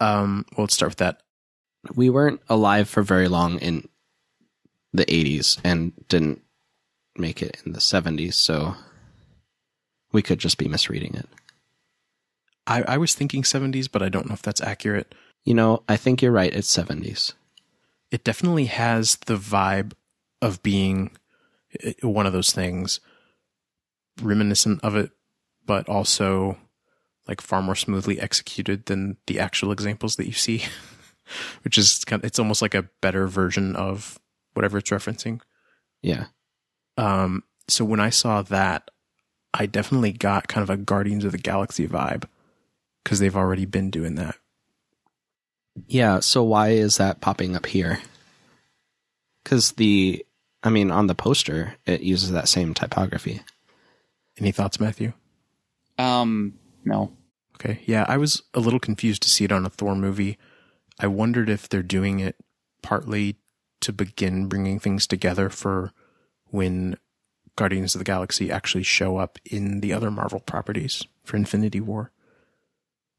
S1: Um, well, let's start with that.
S2: We weren't alive for very long in the 80s and didn't make it in the 70s, so we could just be misreading it.
S1: I, I was thinking 70s, but I don't know if that's accurate.
S2: You know, I think you're right. It's 70s.
S1: It definitely has the vibe of being eh, one of those things reminiscent of it, but also like far more smoothly executed than the actual examples that you see, which is kind of, it's almost like a better version of whatever it's referencing.
S2: Yeah.
S1: Um, so when I saw that, I definitely got kind of a Guardians of the Galaxy vibe because they've already been doing that.
S2: Yeah, so why is that popping up here? Because the, I mean, on the poster, it uses that same typography.
S1: Any thoughts, Matthew?
S3: Um, no.
S1: Okay. Yeah, I was a little confused to see it on a Thor movie. I wondered if they're doing it partly to begin bringing things together for when Guardians of the Galaxy actually show up in the other Marvel properties for Infinity War.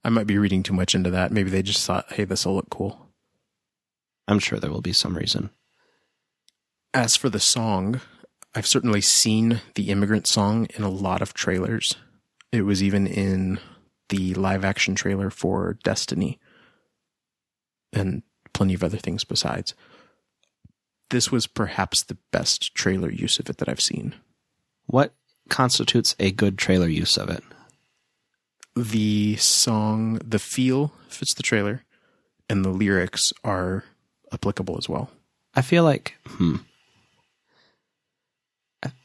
S1: I might be reading too much into that. Maybe they just thought, hey, this will look cool.
S2: I'm sure there will be some reason.
S1: As for the song, I've certainly seen the immigrant song in a lot of trailers. It was even in the live action trailer for Destiny and plenty of other things besides. This was perhaps the best trailer use of it that I've seen.
S2: What constitutes a good trailer use of it?
S1: The song, the feel fits the trailer, and the lyrics are applicable as well.
S2: I feel like, hmm.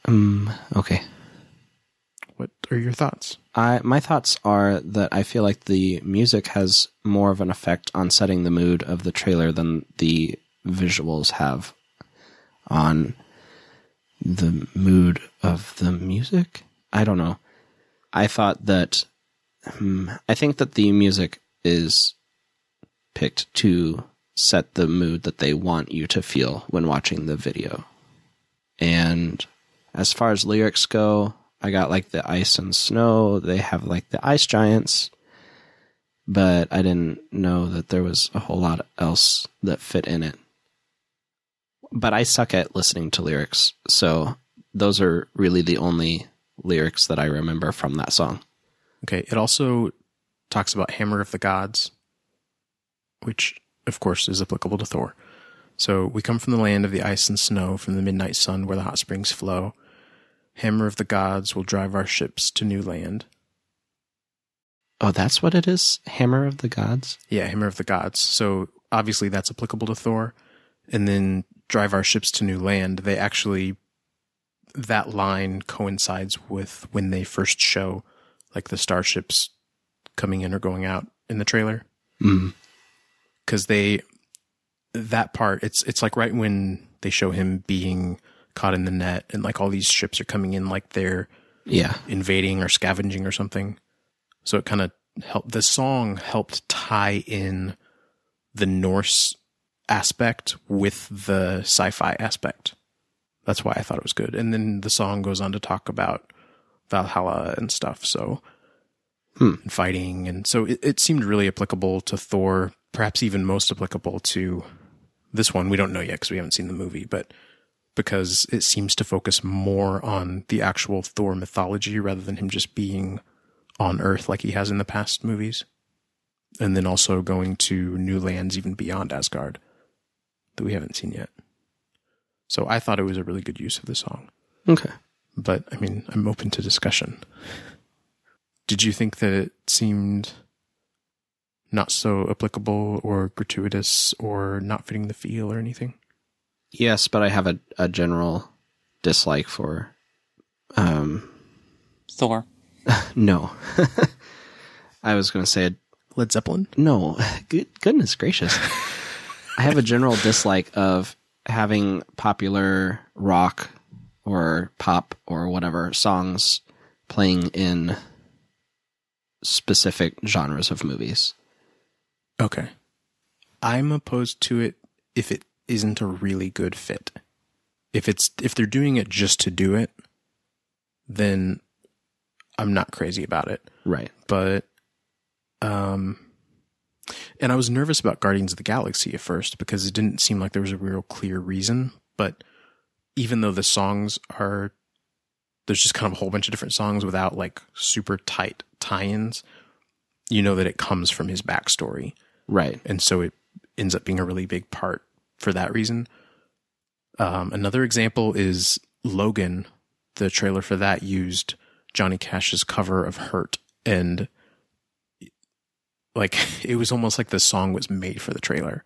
S2: Um, okay.
S1: What are your thoughts?
S2: I my thoughts are that I feel like the music has more of an effect on setting the mood of the trailer than the visuals have on the mood of the music. I don't know. I thought that hmm, I think that the music is picked to set the mood that they want you to feel when watching the video. And as far as lyrics go, I got like the ice and snow. They have like the ice giants, but I didn't know that there was a whole lot else that fit in it. But I suck at listening to lyrics, so those are really the only lyrics that I remember from that song.
S1: Okay, it also talks about Hammer of the Gods, which of course is applicable to Thor. So we come from the land of the ice and snow, from the midnight sun where the hot springs flow. Hammer of the gods will drive our ships to new land.
S2: Oh, that's what it is? Hammer of the Gods?
S1: Yeah, Hammer of the gods. So obviously that's applicable to Thor. And then drive our ships to new land. They actually, that line coincides with when they first show like the starships coming in or going out in the trailer.
S2: Mm.
S1: Cause they, that part, it's, it's like right when they show him being caught in the net and like all these ships are coming in like they're
S2: Yeah.
S1: invading or scavenging or something. So it kind of helped. The song helped tie in the Norse aspect with the sci-fi aspect. That's why I thought it was good. And then the song goes on to talk about Valhalla and stuff. So
S2: Hmm.
S1: and fighting, and so it, it seemed really applicable to Thor. Perhaps even most applicable to this one. We don't know yet because we haven't seen the movie, but because it seems to focus more on the actual Thor mythology rather than him just being on Earth like he has in the past movies. And then also going to new lands even beyond Asgard that we haven't seen yet. So I thought it was a really good use of the song.
S2: Okay.
S1: But I mean, I'm open to discussion. Did you think that it seemed not so applicable or gratuitous or not fitting the feel or anything?
S2: Yes, but I have a, a general dislike for um
S3: Thor.
S2: no. I was going to say
S1: Led Zeppelin?
S2: no. Good goodness gracious. I have a general dislike of having popular rock or pop or whatever songs playing in specific genres of movies.
S1: Okay. I'm opposed to it if it isn't a really good fit. If it's if they're doing it just to do it, then I'm not crazy about it.
S2: Right.
S1: But um and I was nervous about Guardians of the Galaxy at first because it didn't seem like there was a real clear reason, but even though the songs are there's just kind of a whole bunch of different songs without like super tight tie-ins, you know that it comes from his backstory
S2: Right.
S1: and so it ends up being a really big part for that reason. Um, another example is Logan. The trailer for that used Johnny Cash's cover of "Hurt," and like it was almost like the song was made for the trailer.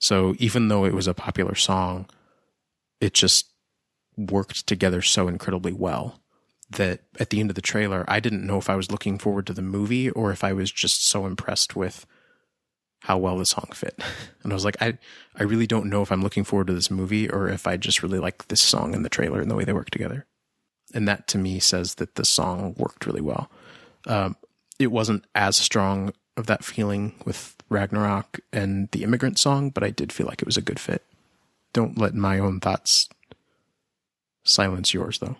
S1: So even though it was a popular song, it just worked together so incredibly well that at the end of the trailer, I didn't know if I was looking forward to the movie or if I was just so impressed with how well the song fit. And I was like, I, I really don't know if I'm looking forward to this movie or if I just really like this song and the trailer and the way they work together. And that to me says that the song worked really well. Um, it wasn't as strong of that feeling with Ragnarok and the immigrant song, but I did feel like it was a good fit. Don't let my own thoughts silence yours though.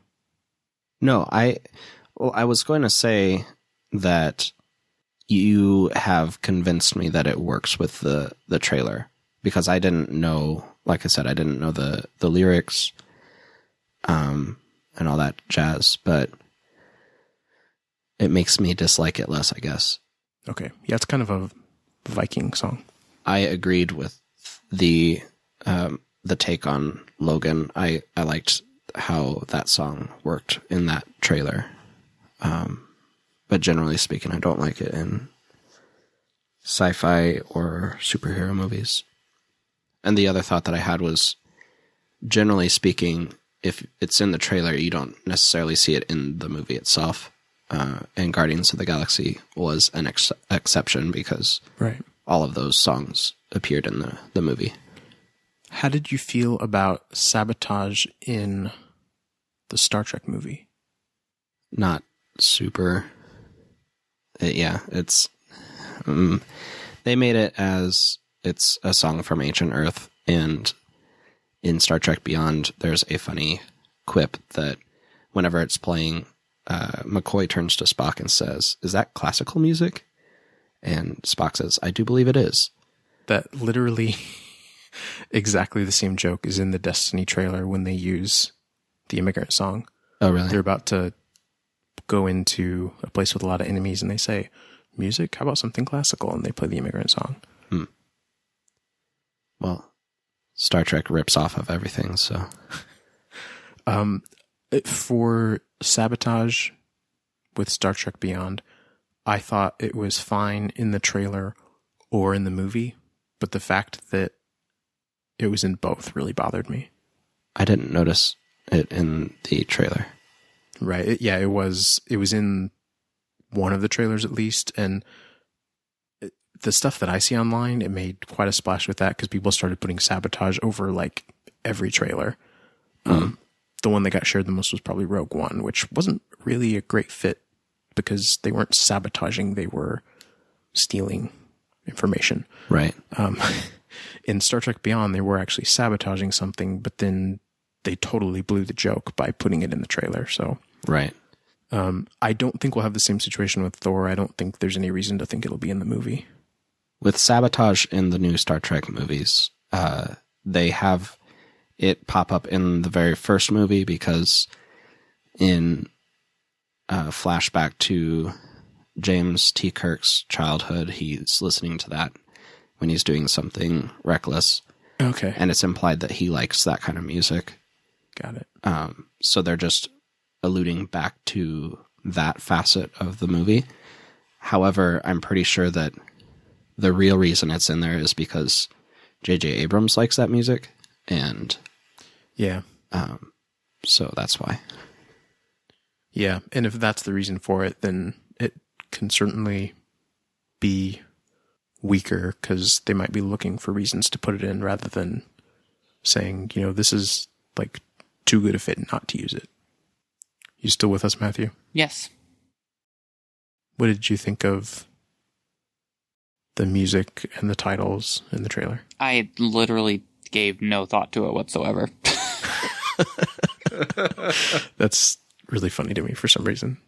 S2: No, I well, I was going to say that you have convinced me that it works with the the trailer because I didn't know, like I said, I didn't know the the lyrics, um, and all that jazz, but it makes me dislike it less, I guess.
S1: Okay. Yeah, it's kind of a Viking song.
S2: I agreed with the um, the take on Logan. I I liked how that song worked in that trailer. Um, but generally speaking, I don't like it in sci-fi or superhero movies. And the other thought that I had was, generally speaking, if it's in the trailer, you don't necessarily see it in the movie itself. Uh, and Guardians of the Galaxy was an ex- exception because
S1: Right.
S2: all of those songs appeared in the, the movie.
S1: How did you feel about sabotage in the Star Trek movie?
S2: Not super. Uh, yeah, it's. Um, they made it as it's a song from ancient Earth, and in Star Trek Beyond, there's a funny quip that whenever it's playing, uh, McCoy turns to Spock and says, "Is that classical music?" And Spock says, "I do believe it is."
S1: That literally exactly the same joke is in the Destiny trailer when they use the immigrant song.
S2: Oh, really?
S1: They're about to go into a place with a lot of enemies and they say, Music? How about something classical? And they play the immigrant song.
S2: well, Star Trek rips off of everything, so
S1: Um, for sabotage with Star Trek Beyond, I thought it was fine in the trailer or in the movie, but the fact that it was in both really bothered me.
S2: I didn't notice it in the trailer.
S1: Right? It- yeah, it was. It was in one of the trailers at least, and it- the stuff that I see online, it made quite a splash with that because people started putting sabotage over like every trailer. Um, the one that got shared the most was probably Rogue One, which wasn't really a great fit because they weren't sabotaging; they were stealing information.
S2: Right.
S1: Um, in Star Trek Beyond, they were actually sabotaging something, but then they totally blew the joke by putting it in the trailer. So
S2: Right.
S1: um, I don't think we'll have the same situation with Thor. I don't think there's any reason to think it'll be in the movie.
S2: with sabotage in the new Star Trek movies, uh, they have it pop up in the very first movie because in uh, flashback to James T. Kirk's childhood, he's listening to that when he's doing something reckless,
S1: Okay,
S2: and it's implied that he likes that kind of music.
S1: Got it.
S2: Um, so they're just alluding back to that facet of the movie. However, I'm pretty sure that the real reason it's in there is because J.J. Abrams likes that music, and
S1: Yeah,
S2: um, so that's why.
S1: yeah. And if that's the reason for it, then it can certainly be weaker because they might be looking for reasons to put it in rather than saying, you know, this is like too good a fit not to use it. You still with us, Matthew?
S3: Yes.
S1: What did you think of the music and the titles in the trailer?
S3: I literally gave no thought to it whatsoever.
S1: That's really funny to me for some reason.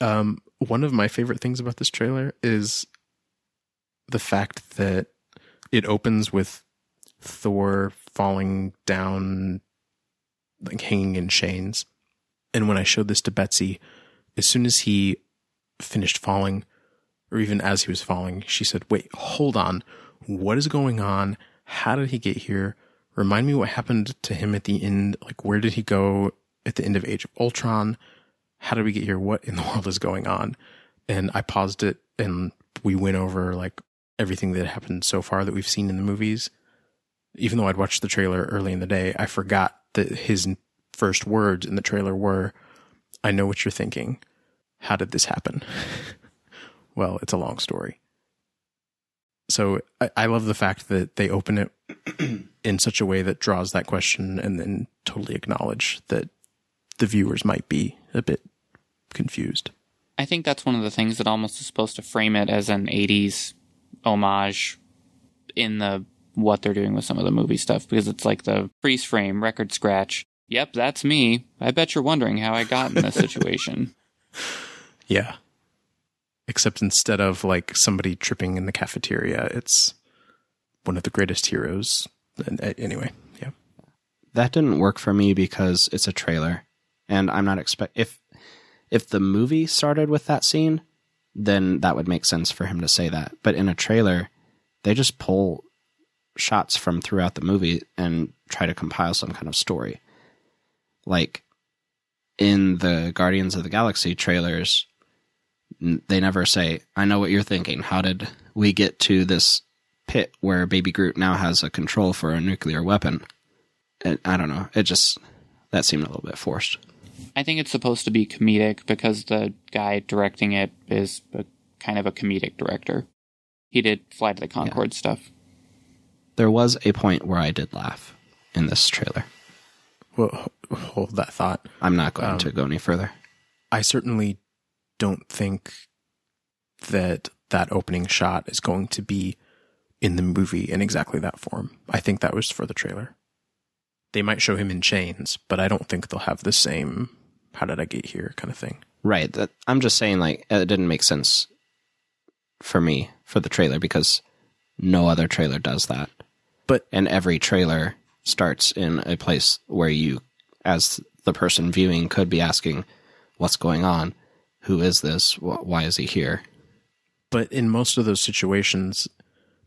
S1: Um, one of my favorite things about this trailer is the fact that it opens with Thor falling down, like hanging in chains. And when I showed this to Betsy, as soon as he finished falling, or even as he was falling, she said, Wait, hold on. What is going on? How did he get here? Remind me what happened to him at the end. Like, where did he go at the end of Age of Ultron? How did we get here? What in the world is going on? And I paused it and we went over like everything that happened so far that we've seen in the movies. Even though I'd watched the trailer early in the day, I forgot that his first words in the trailer were, I know what you're thinking. How did this happen? well, it's a long story. So I, I love the fact that they open it in such a way that draws that question and then totally acknowledge that the viewers might be a bit confused.
S3: I think that's one of the things that almost is supposed to frame it as an 80s homage in the what they're doing with some of the movie stuff because it's like the freeze frame record scratch. Yep, that's me. I bet you're wondering how I got in this situation.
S1: Yeah. Except instead of like somebody tripping in the cafeteria, it's one of the greatest heroes. Uh, anyway, yeah.
S2: that didn't work for me because it's a trailer and i'm not expect if if the movie started with that scene then that would make sense for him to say that but in a trailer they just pull shots from throughout the movie and try to compile some kind of story like in the guardians of the galaxy trailers they never say i know what you're thinking how did we get to this pit where baby groot now has a control for a nuclear weapon it, I don't know. It just that seemed a little bit forced.
S3: I think it's supposed to be comedic because the guy directing it is a, kind of a comedic director. He did Flight of the Conchords stuff.
S2: There was a point where I did laugh in this trailer.
S1: Well, hold that thought.
S2: I'm not going to um, go any further.
S1: I certainly don't think that that opening shot is going to be in the movie in exactly that form. I think that was for the trailer. They might show him in chains, but I don't think they'll have the same how did I get here kind of thing.
S2: Right. That I'm just saying like uh, it didn't make sense for me for the trailer because no other trailer does that.
S1: But
S2: And every trailer starts in a place where you as the person viewing could be asking what's going on? Who is this? Why is he here?
S1: but in most of those situations,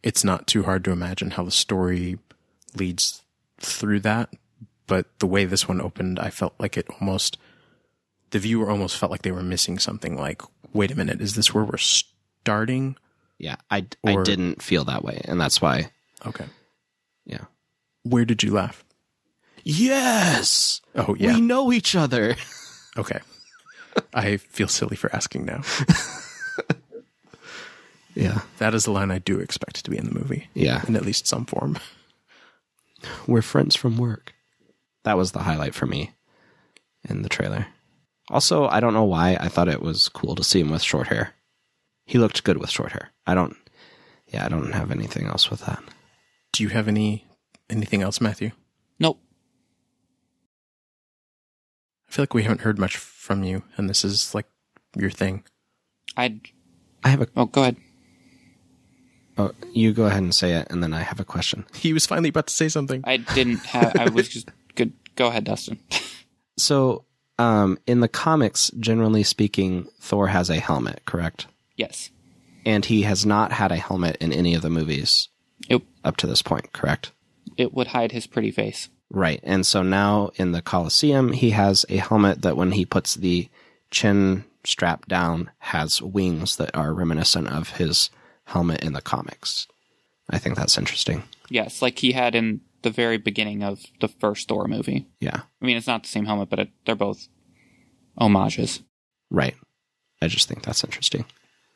S1: it's not too hard to imagine how the story leads through that. But the way this one opened, I felt like it almost, the viewer almost felt like they were missing something. Like, wait a minute, is this where we're starting?
S2: Yeah, I, I didn't feel that way, and that's why.
S1: Okay.
S2: Yeah.
S1: Where did you laugh?
S2: Yes,
S1: Oh, yeah.
S2: we know each other.
S1: Okay. I feel silly for asking now.
S2: Yeah,
S1: That is the line I do expect to be in the movie,
S2: yeah.
S1: in at least some form.
S2: We're friends from work. That was the highlight for me in the trailer. Also, I don't know why I thought it was cool to see him with short hair. He looked good with short hair. I don't. Yeah, I don't have anything else with that.
S1: Do you have any anything else, Matthew?
S3: Nope.
S1: I feel like we haven't heard much from you, and this is like your thing.
S3: I
S2: I have a.
S3: oh, go ahead.
S2: Oh, you go ahead and say it, and then I have a question.
S1: He was finally about to say something.
S3: I didn't have. I was just good. Go ahead, Dustin.
S2: So, um, in the comics, generally speaking, Thor has a helmet, correct?
S3: yes.
S2: And he has not had a helmet in any of the movies
S3: It
S2: up to this point, correct?
S3: it would hide his pretty face.
S2: Right. And so now in the Colosseum, he has a helmet that when he puts the chin strap down has wings that are reminiscent of his helmet in the comics. I think that's interesting.
S3: Yes, like he had in the very beginning of the first Thor movie.
S2: Yeah.
S3: I mean, it's not the same helmet, but it, they're both homages.
S2: Right. I just think that's interesting.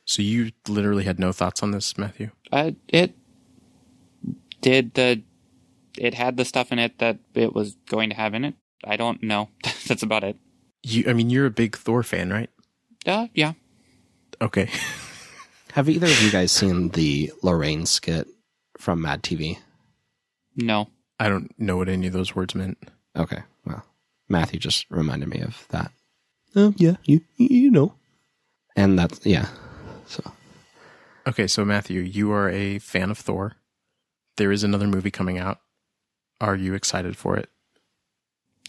S1: So you literally had no thoughts on this, Matthew?
S3: Uh, it did the. It had the stuff in it that it was going to have in it. I don't know. That's about it.
S1: You, I mean, you're a big Thor fan, right?
S3: Uh, yeah.
S1: Okay.
S2: Have either of you guys seen the Lorraine skit from Mad TV?
S3: No.
S1: I don't know what any of those words meant.
S2: Okay, well, Matthew just reminded me of that. Um, yeah, you you know, and that's yeah. So
S1: Okay, so Matthew, you are a fan of Thor. There is another movie coming out. Are you excited for it?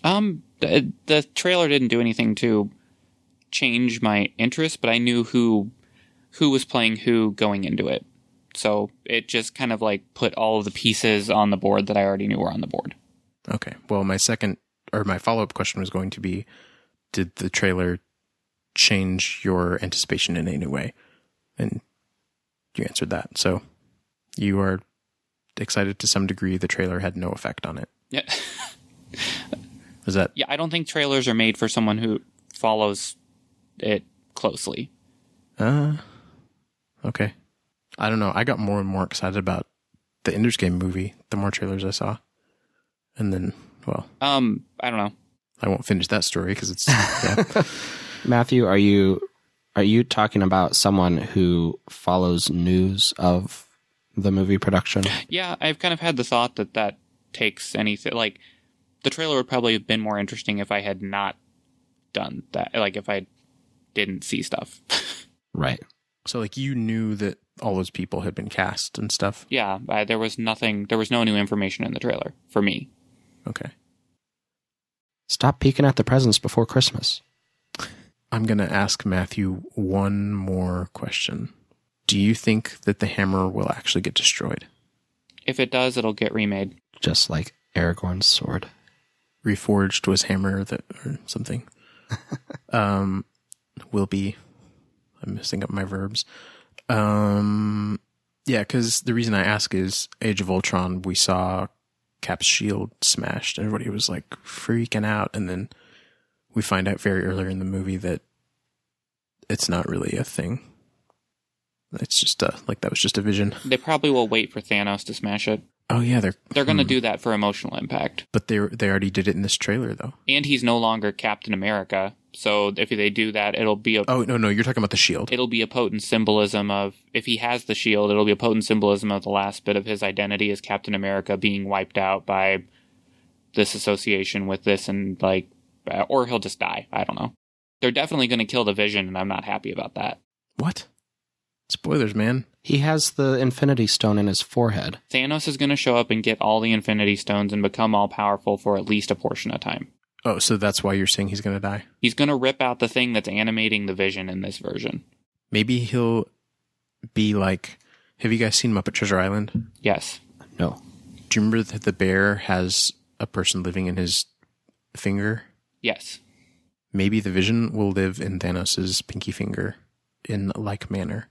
S3: Um, the, the trailer didn't do anything to change my interest, but I knew who who was playing who going into it. So it just kind of like put all of the pieces on the board that I already knew were on the board.
S1: Okay. Well, my second or my follow up question was going to be Did the trailer change your anticipation in any way? And you answered that. So you are excited to some degree. The trailer had no effect on it.
S3: Yeah.
S1: Is that
S3: Yeah, I don't think trailers are made for someone who follows it closely.
S1: Uh, okay. I don't know. I got more and more excited about the Ender's Game movie the more trailers I saw. And then, well,
S3: Um, I don't know.
S1: I won't finish that story because it's, yeah.
S2: Matthew, are you are you talking about someone who follows news of the movie production?
S3: Yeah, I've kind of had the thought that that takes anything like the trailer would probably have been more interesting if I had not done that. Like if I didn't see stuff.
S2: Right.
S1: so, like, you knew that all those people had been cast and stuff.
S3: yeah, I, there was nothing. There was no new information in the trailer for me.
S1: Okay.
S2: Stop peeking at the presents before Christmas.
S1: I'm going to ask Matthew one more question. Do you think that the hammer will actually get destroyed?
S3: If it does, it'll get remade.
S2: Just like Aragorn's sword.
S1: Reforged was hammer that or something. um, will be. I'm messing up my verbs. Um, yeah, because the reason I ask is Age of Ultron. We saw Cap's shield smashed. Everybody was like freaking out, and then we find out very earlier in the movie that it's not really a thing. It's just a like that was just a vision.
S3: They probably will wait for Thanos to smash it.
S1: Oh yeah, they're
S3: They're going to
S1: hmm.
S3: do that for emotional impact.
S1: but they they already did it in this trailer though.
S3: And he's no longer Captain America, so if they do that, it'll be a
S1: Oh no no, you're talking about the shield.
S3: it'll be a potent symbolism of if he has the shield, it'll be a potent symbolism of the last bit of his identity as Captain America being wiped out by this association with this, and like, uh, or he'll just die. I don't know. They're definitely going to kill the Vision, and I'm not happy about that.
S1: What? Spoilers, man.
S2: He has the Infinity Stone in his forehead.
S3: Thanos is going to show up and get all the Infinity Stones and become all powerful for at least a portion of time.
S1: Oh, so that's why you're saying he's gonna die.
S3: He's going to rip out the thing that's animating the Vision in this version.
S1: Maybe he'll be like. Have you guys seen Muppet Treasure Island?
S3: Yes.
S2: No.
S1: Do you remember that the bear has a person living in his finger?
S3: Yes.
S1: Maybe the Vision will live in Thanos's pinky finger in like manner.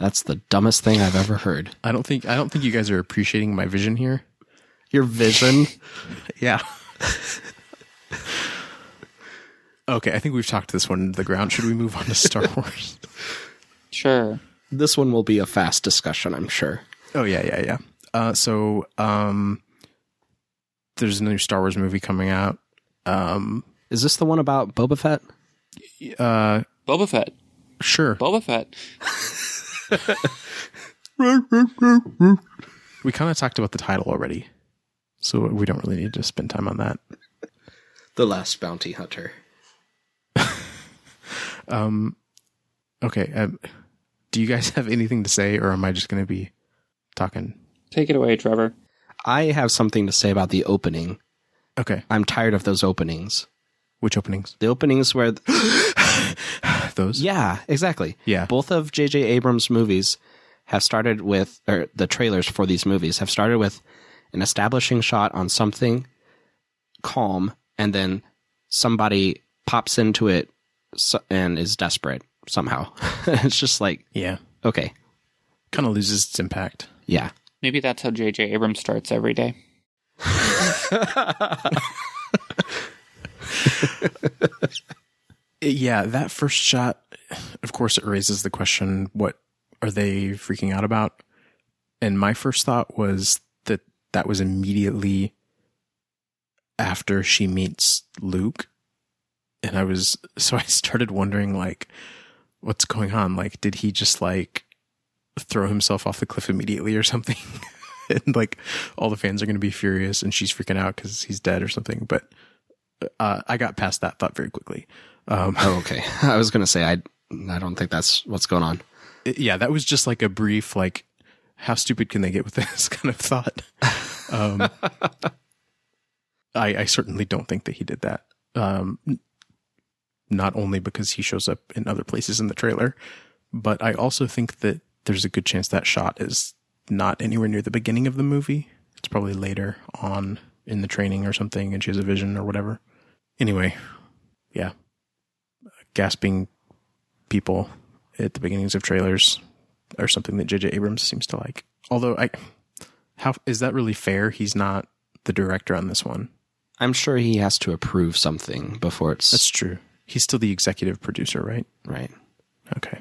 S2: That's the dumbest thing I've ever heard.
S1: I don't think I don't think you guys are appreciating my vision here.
S2: Your vision?
S1: Yeah. okay, I think we've talked this one into the ground. Should we move on to Star Wars?
S3: Sure.
S2: this one will be a fast discussion, I'm sure.
S1: Oh yeah, yeah, yeah. Uh, so um, there's a new Star Wars movie coming out. Um,
S2: Is this the one about Boba Fett?
S1: uh,
S3: Boba Fett.
S1: sure.
S3: Boba Fett.
S1: We kind of talked about the title already, so we don't really need to spend time on that.
S2: The Last Bounty Hunter.
S1: Um, okay. Um, do you guys have anything to say, or am I just going to be talking?
S3: Take it away, Trevor.
S2: I have something to say about the opening.
S1: Okay.
S2: I'm tired of those openings.
S1: Which openings?
S2: The openings where,
S1: Those?
S2: yeah, exactly.
S1: Yeah.
S2: Both of J.J. Abrams' movies have started with, or the trailers for these movies have started with an establishing shot on something calm, and then somebody pops into it and is desperate somehow. it's just like,
S1: Yeah.
S2: okay,
S1: Kind of loses its impact.
S2: yeah.
S3: Maybe that's how J.J. Abrams starts every day.
S1: Yeah, that first shot, of course, it raises the question what are they freaking out about? And my first thought was that that was immediately after she meets Luke. And I was, so I started wondering, like, what's going on? Like, did he just, like, throw himself off the cliff immediately or something. and like all the fans are going to be furious and she's freaking out because he's dead or something. But uh, I got past that thought very quickly. Um,
S2: Oh, okay. I was gonna say I I don't think that's what's going on.
S1: yeah, that was just like a brief, like, how stupid can they get with this kind of thought? Um, I, I certainly don't think that he did that. Um, not only because he shows up in other places in the trailer, but I also think that there's a good chance that shot is not anywhere near the beginning of the movie. It's probably later on in the training or something, and she has a vision or whatever. Anyway, yeah, gasping people at the beginnings of trailers are something that J.J. Abrams seems to like. Although I, how is that really fair? He's not the director on this one.
S2: I'm sure he has to approve something before it's
S1: That's true. He's still the executive producer, right?
S2: right.
S1: Okay.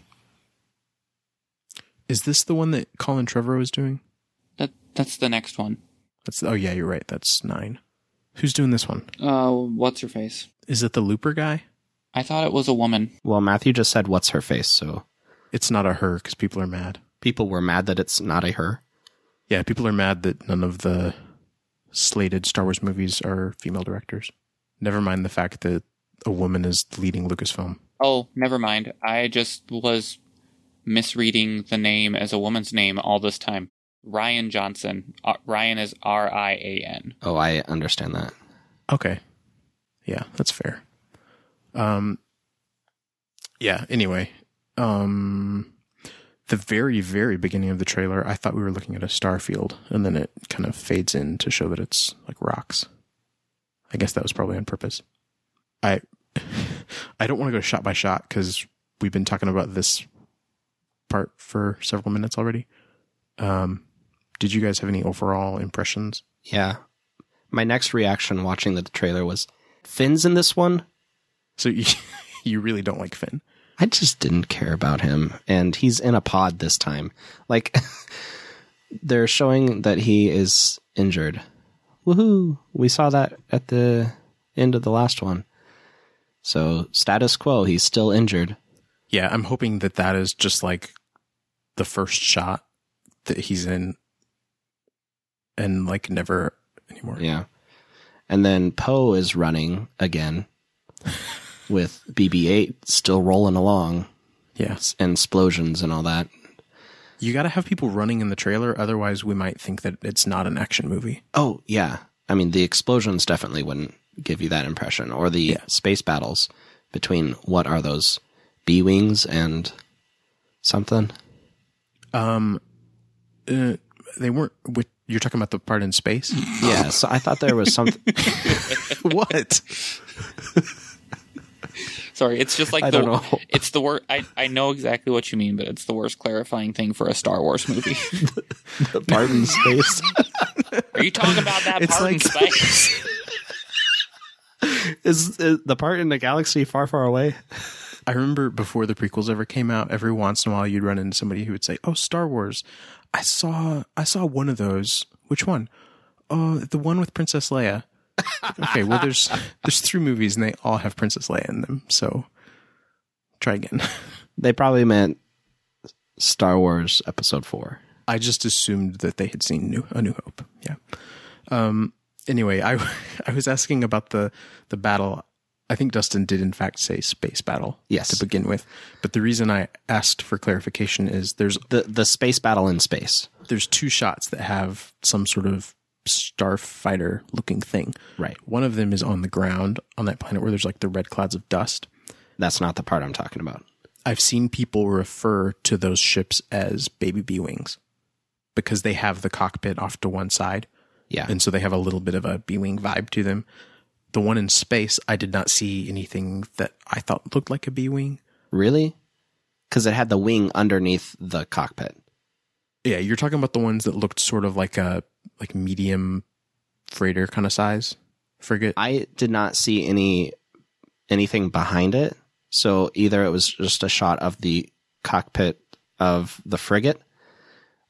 S1: Is this the one that Colin Trevorrow is doing?
S3: That that's the next one.
S1: That's oh yeah, you're right. That's nine. Who's doing this one?
S3: Uh, what's her face?
S1: Is it the Looper guy?
S3: I thought it was a woman.
S2: Well, Matthew just said what's her face, so
S1: It's not a her because people are mad.
S2: people were mad that it's not a her.
S1: Yeah, people are mad that none of the slated Star Wars movies are female directors. Never mind the fact that a woman is leading Lucasfilm.
S3: Oh, never mind. I just was misreading the name as a woman's name all this time. Rian Johnson. Uh, Rian is R I A N.
S2: Oh, I understand that.
S1: Okay. Yeah, that's fair. Um yeah, anyway. Um the very very beginning of the trailer, I thought we were looking at a star field and then it kind of fades in to show that it's like rocks. I guess that was probably on purpose. I I don't want to go shot by shot cuz we've been talking about this part for several minutes already. Um did you guys have any overall impressions?
S2: Yeah. My next reaction watching the trailer was Finn's in this one.
S1: So you, you really don't like Finn?
S2: I just didn't care about him. And he's in a pod this time. Like, they're showing that he is injured. Woohoo! We saw that at the end of the last one. So, status quo, he's still injured.
S1: Yeah, I'm hoping that that is just like the first shot that he's in and like never anymore.
S2: Yeah. And then Poe is running again with BB 8 still rolling along
S1: Yeah.
S2: and explosions and all that.
S1: You got to have people running in the trailer otherwise we might think that it's not an action movie.
S2: Oh, yeah. I mean, the explosions definitely wouldn't give you that impression. Or the
S1: Yeah.
S2: space battles between what are those? B Wings and something?
S1: Um uh, they weren't with you're talking about the part in space?
S2: Yeah, so I thought there was something.
S1: what?
S3: Sorry, it's just like
S2: I
S3: the,
S2: don't know.
S3: It's the worst. I I know exactly what you mean, but it's the worst clarifying thing for a Star Wars movie.
S2: the part in space.
S3: Are you talking about that
S1: It's
S3: part in space?
S2: is, is the part in the galaxy far, far away?
S1: I remember before the prequels ever came out, every once in a while you'd run into somebody who would say, "Oh, Star Wars, I saw I saw one of those. Which one? Oh, the one with Princess Leia." Okay, well there's there's three movies and they all have Princess Leia in them. So try again.
S2: They probably meant Star Wars Episode 4.
S1: I just assumed that they had seen New A New Hope. Yeah. Um anyway, I I was asking about the the battle. I think Dustin did in fact say space battle
S2: Yes.
S1: to begin with. But the reason I asked for clarification is there's
S2: The, the space battle in space.
S1: there's two shots that have some sort of starfighter looking thing.
S2: Right.
S1: One of them is on the ground on that planet where there's like the red clouds of dust.
S2: That's not the part I'm talking about.
S1: I've seen people refer to those ships as baby B wings because they have the cockpit off to one side.
S2: Yeah.
S1: And so they have a little bit of a B wing vibe to them. The one in space, I did not see anything that I thought looked like a B wing.
S2: really? Because it had the wing underneath the cockpit.
S1: Yeah, you're talking about the ones that looked sort of like a like medium freighter kind of size frigate.
S2: I did not see any anything behind it. So either it was just a shot of the cockpit of the frigate,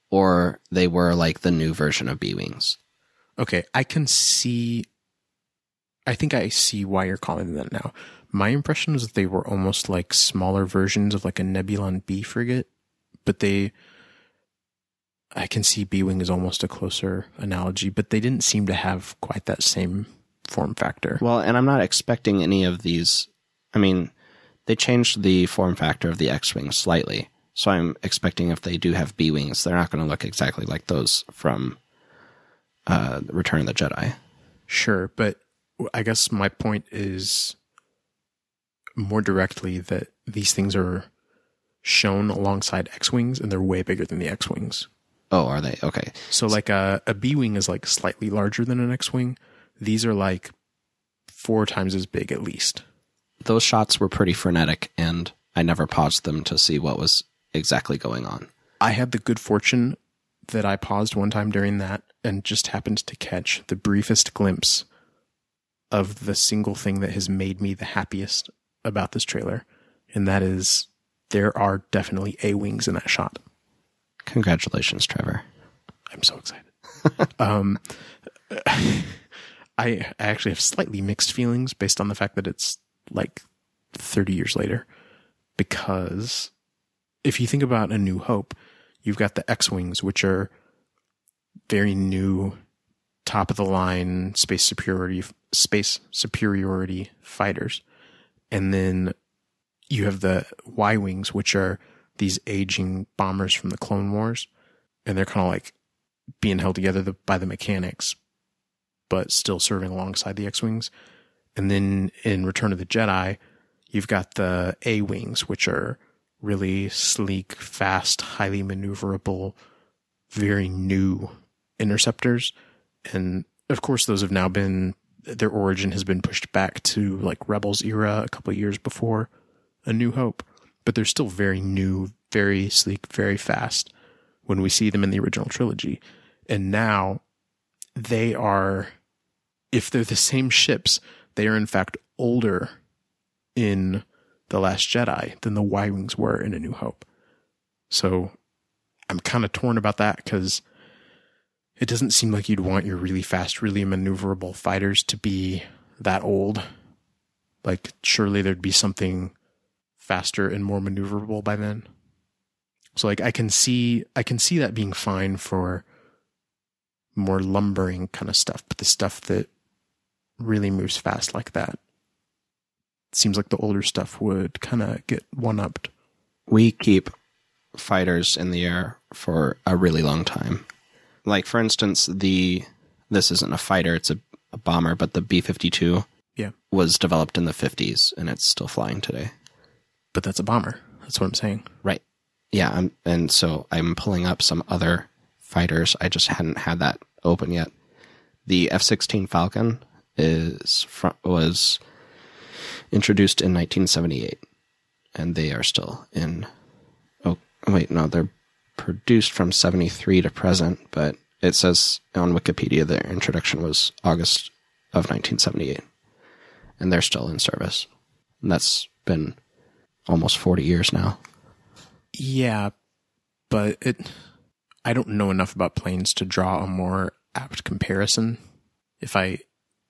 S2: or they were like the new version of B wings.
S1: Okay, I can see. I think I see why you're calling them that now. My impression was that they were almost like smaller versions of like a Nebulon B frigate, but they I can see B Wing is almost a closer analogy, but they didn't seem to have quite that same form factor.
S2: Well, and I'm not expecting any of these. I mean, they changed the form factor of the X Wing slightly. So I'm expecting if they do have B Wings, they're not going to look exactly like those from uh, Return of the Jedi.
S1: Sure, but I guess my point is more directly that these things are shown alongside X Wings and they're way bigger than the X Wings.
S2: Oh, are they? Okay.
S1: So like a, a B Wing is like slightly larger than an X Wing. These are like four times as big at least.
S2: Those shots were pretty frenetic, and I never paused them to see what was exactly going on.
S1: I had the good fortune that I paused one time during that and just happened to catch the briefest glimpse of the single thing that has made me the happiest about this trailer. And that is there are definitely A wings in that shot.
S2: Congratulations, Trevor.
S1: I'm so excited. um, I, actually have slightly mixed feelings based on the fact that it's like 30 years later. Because if you think about A New Hope, you've got the X Wings, which are very new, top of the line space superiority, space superiority fighters. And then you have the Y Wings, which are these aging bombers from the Clone Wars. And they're kind of like being held together by the mechanics, but still serving alongside the X Wings. And then in Return of the Jedi, you've got the A Wings, which are really sleek, fast, highly maneuverable, very new interceptors. And of course, those have now been, their origin has been pushed back to like Rebels era a couple years before A New Hope, but they're still very new, very sleek, very fast when we see them in the original trilogy. And now they are, if they're the same ships, they are in fact older in The Last Jedi than the Y Wings were in A New Hope. So I'm kind of torn about that because it doesn't seem like you'd want your really fast, really maneuverable fighters to be that old. Like, surely there'd be something faster and more maneuverable by then. So like I can see I can see that being fine for more lumbering kind of stuff, but the stuff that really moves fast like that seems like the older stuff would kind of get one upped.
S2: We keep fighters in the air for a really long time. Like for instance, the this isn't a fighter, it's a, a bomber, but the B fifty two
S1: Yeah.
S2: was developed in the fifties and it's still flying today.
S1: But that's a bomber. That's what I'm saying.
S2: Right. Yeah, I'm, and so I'm pulling up some other fighters. I just hadn't had that open yet. The F-16 Falcon is was introduced in 1978, and they are still in. Oh wait, no, they're produced from 73 to present, but it says on Wikipedia their introduction was August of 1978, and they're still in service. And that's been almost 40 years now.
S1: Yeah, but it I don't know enough about planes to draw a more apt comparison. If I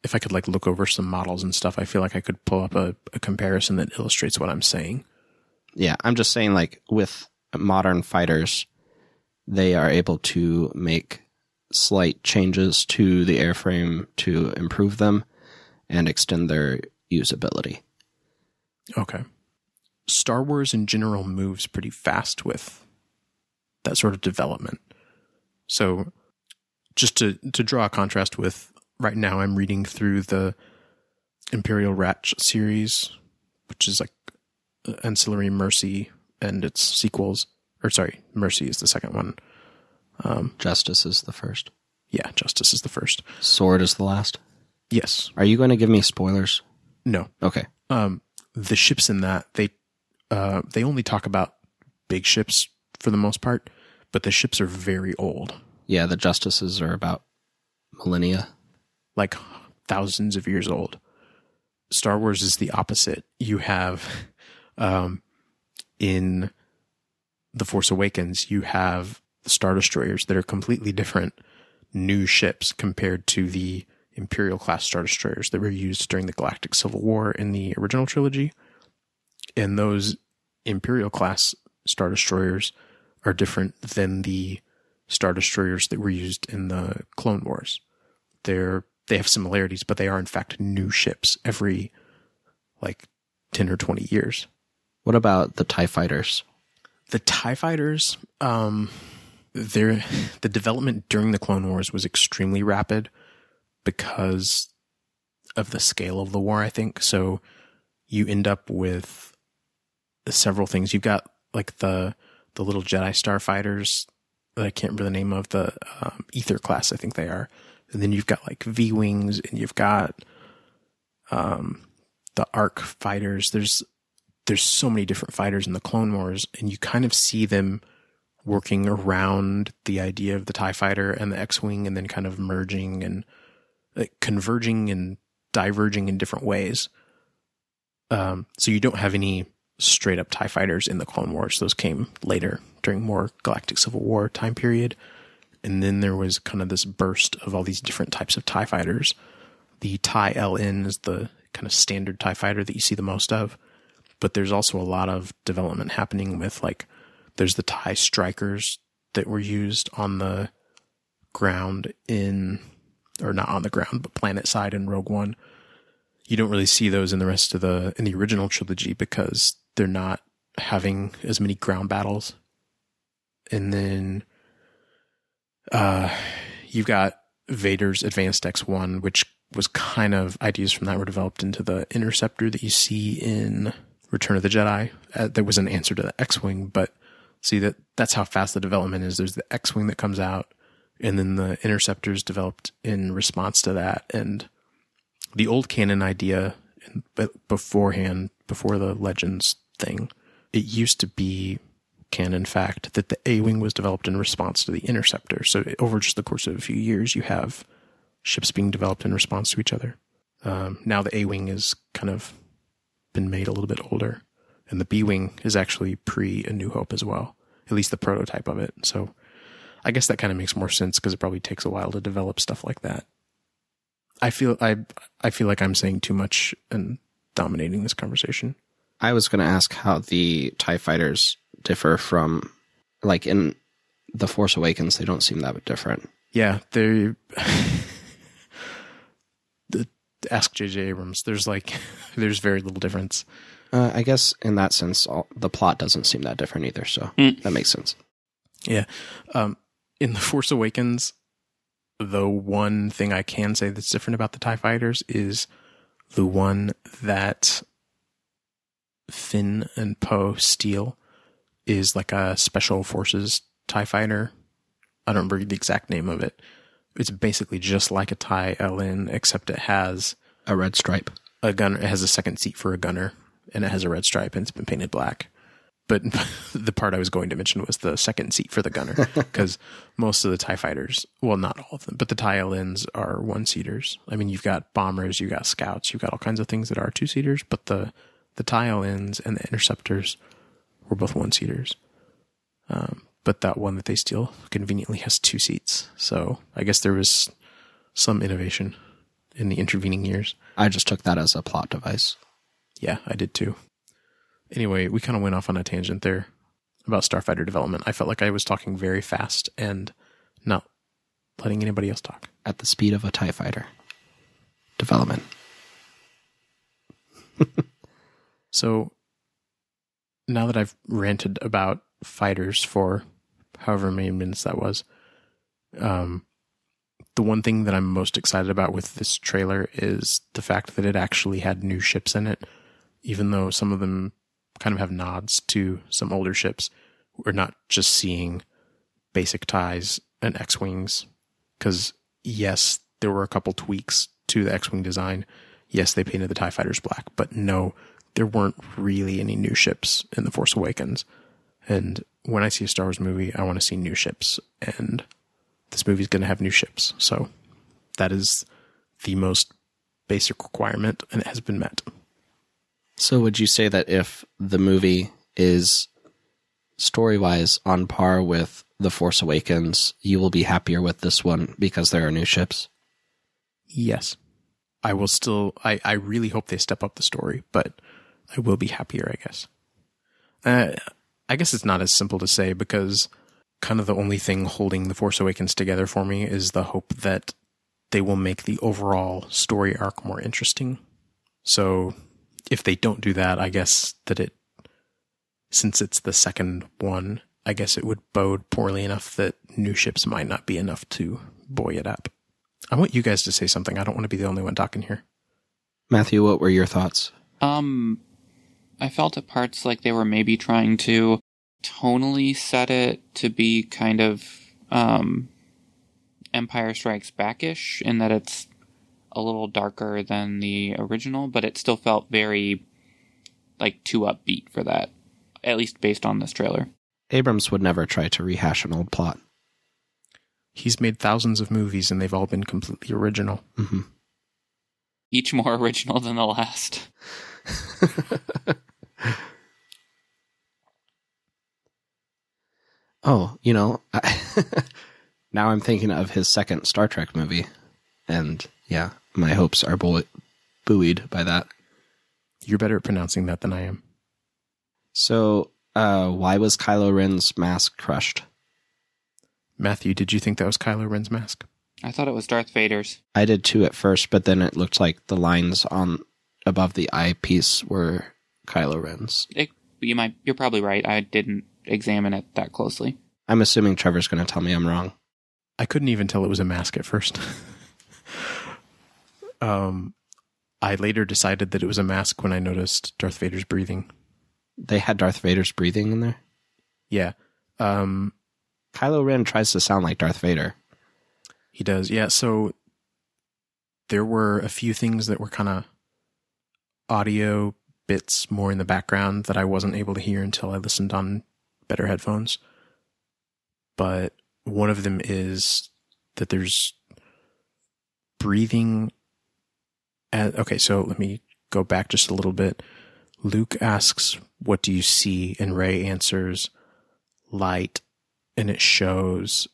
S1: if I could like look over some models and stuff, I feel like I could pull up a, a comparison that illustrates what I'm saying.
S2: Yeah, I'm just saying, like, with modern fighters, they are able to make slight changes to the airframe to improve them and extend their usability.
S1: Okay. Star Wars in general moves pretty fast with that sort of development. So just to to draw a contrast with right now I'm reading through the Imperial Radch series, which is like ancillary Mercy and its sequels. Or sorry, Mercy is the second one.
S2: Justice is the first.
S1: Yeah, Justice is the first.
S2: Sword is the last.
S1: Yes.
S2: Are you going to give me spoilers?
S1: No.
S2: Okay.
S1: um, the ships in that they uh, they only talk about big ships for the most part, but the ships are very old,
S2: Yeah, the justices are about millennia.
S1: like thousands of years old. Star Wars is the opposite. You have um, in the Force Awakens, you have the Star Destroyers that are completely different new ships compared to the Imperial class Star Destroyers that were used during the Galactic Civil War in the original trilogy. And those Imperial class Star Destroyers are different than the star destroyers that were used in the Clone Wars. They're they have similarities, but they are in fact new ships every like ten or twenty years.
S2: What about the TIE fighters?
S1: The Tie Fighters, um, their the development during the Clone Wars was extremely rapid because of the scale of the war. I think so. You end up with several things. You've got like the the little Jedi starfighters that I can't remember the name of the um, Eta class. I think they are, and then you've got like V wings, and you've got um, the Arc fighters. There's there's so many different fighters in the Clone Wars, and you kind of see them working around the idea of the Tie Fighter and the X-wing, and then kind of merging and like, converging and diverging in different ways. Um, so you don't have any straight up Tie Fighters in the Clone Wars; those came later during more Galactic Civil War time period. And then there was kind of this burst of all these different types of Tie Fighters. The Tie LN is the kind of standard Tie Fighter that you see the most of but there's also a lot of development happening with like there's the tie strikers that were used on the ground in or not on the ground but planet side in rogue one you don't really see those in the rest of the in the original trilogy because they're not having as many ground battles and then uh you've got vader's advanced x1 which was kind of ideas from that were developed into the interceptor that you see in Return of the Jedi. Uh, there was an answer to the X-wing, but see that that's how fast the development is. There's the X-wing that comes out, and then the interceptors developed in response to that. And the old canon idea, but beforehand, before the Legends thing, it used to be canon fact that the A-wing was developed in response to the interceptor. So over just the course of a few years, you have ships being developed in response to each other. Um, now the A-wing is kind of been made a little bit older. And the B Wing is actually pre A New Hope as well, at least the prototype of it. So I guess that kind of makes more sense because it probably takes a while to develop stuff like that. I feel I I feel like I'm saying too much and dominating this conversation.
S2: I was going to ask how the TIE fighters differ from, like, in The Force Awakens, they don't seem that different.
S1: Yeah, they the ask JJ Abrams. There's like there's very little difference.
S2: Uh, I guess in that sense, all, the plot doesn't seem that different either. So that makes sense.
S1: Yeah. Um, in The Force Awakens, the one thing I can say that's different about the TIE fighters is the one that Finn and Poe steal is like a special forces TIE fighter. I don't remember the exact name of it. It's basically just like a TIE LN, except it has
S2: A red stripe.
S1: a gunner. It has a second seat for a gunner, and it has a red stripe, and it's been painted black. But the part I was going to mention was the second seat for the gunner, because most of the Tie fighters, well, not all of them, but the Tie LNs are one seaters. I mean, you've got bombers, you've got scouts, you've got all kinds of things that are two seaters, but the the Tie LNs and the interceptors were both one seaters. Um, but that one that they steal conveniently has two seats. So I guess there was some innovation in the intervening years.
S2: I just took that as a plot device.
S1: Yeah, I did too. Anyway, we kind of went off on a tangent there about Starfighter development. I felt like I was talking very fast and not letting anybody else talk.
S2: At the speed of a TIE fighter. Development.
S1: So now that I've ranted about fighters for however many minutes that was, um, the one thing that I'm most excited about with this trailer is the fact that it actually had new ships in it, even though some of them kind of have nods to some older ships. We're not just seeing basic ties and X Wings, because yes, there were a couple tweaks to the X Wing design. Yes, they painted the TIE fighters black, but no, there weren't really any new ships in The Force Awakens. And when I see a Star Wars movie, I want to see new ships. And this movie's going to have new ships. So that is the most basic requirement, and it has been met.
S2: So would you say that if the movie is story wise on par with The Force Awakens, you will be happier with this one because there are new ships?
S1: Yes. I will still, I, I really hope they step up the story, but I will be happier, I guess. Uh, I guess it's not as simple to say because kind of the only thing holding The Force Awakens together for me is the hope that they will make the overall story arc more interesting. So if they don't do that, I guess that it, since it's the second one, I guess it would bode poorly enough that new ships might not be enough to buoy it up. I want you guys to say something. I don't want to be the only one talking here.
S2: Matthew, what were your thoughts?
S3: Um, I felt at parts like they were maybe trying to tonally set it to be kind of um, Empire Strikes Backish in that it's a little darker than the original, but it still felt very like too upbeat for that, at least based on this trailer.
S2: Abrams would never try to rehash an old plot.
S1: He's made thousands of movies and they've all been completely original.
S2: hmm
S3: Each more original than the last.
S2: oh, you know, I, now I'm thinking of his second Star Trek movie, and yeah, my hopes are buoy- buoyed by that.
S1: You're better at pronouncing that than I am.
S2: So, uh, why was Kylo Ren's mask crushed?
S1: Matthew, did you think that was Kylo Ren's mask?
S3: I thought it was Darth Vader's.
S2: I did too at first, but then it looked like the lines on above the eyepiece were Kylo Ren's.
S3: It, you might. You're probably right. I didn't examine it that closely.
S2: I'm assuming Trevor's going to tell me I'm wrong.
S1: I couldn't even tell it was a mask at first. um, I later decided that it was a mask when I noticed Darth Vader's breathing.
S2: They had Darth Vader's breathing in there.
S1: Yeah. Um,
S2: Kylo Ren tries to sound like Darth Vader.
S1: he does. Yeah. So there were a few things that were kind of audio bits more in the background that I wasn't able to hear until I listened on better headphones. But one of them is that there's breathing. At, okay, so let me go back just a little bit. Luke asks, What do you see? And Rey answers, Light. And it shows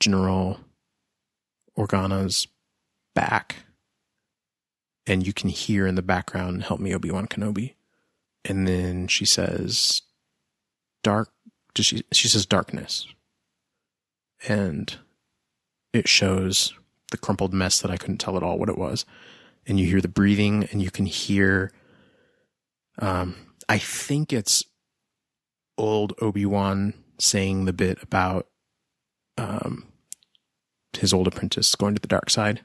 S1: General Organa's back. And you can hear in the background, Help me, Obi Wan Kenobi. And then she says, Dark. Does she, she says, Darkness. And it shows the crumpled mess that I couldn't tell at all what it was. And you hear the breathing and you can hear um, I think it's old Obi Wan saying the bit about um, his old apprentice going to the dark side.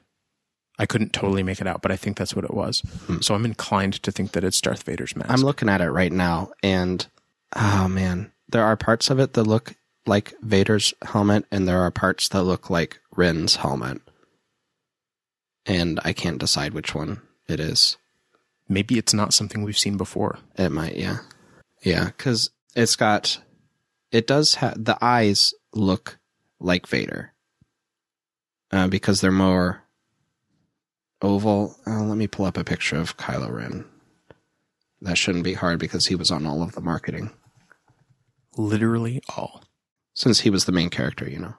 S1: I couldn't totally make it out, but I think that's what it was.
S2: Hmm.
S1: So I'm inclined to think that it's Darth Vader's mask.
S2: I'm looking at it right now, and oh man, there are parts of it that look like Vader's helmet, and there are parts that look like Ren's helmet, and I can't decide which one it is.
S1: Maybe it's not something we've seen before.
S2: It might, yeah, yeah, because it's got, it does have the eyes look like Vader, uh, because they're more oval. Uh, let me pull up a picture of Kylo Ren. That shouldn't be hard because he was on all of the marketing
S1: Literally all.
S2: since he was the main character, you know.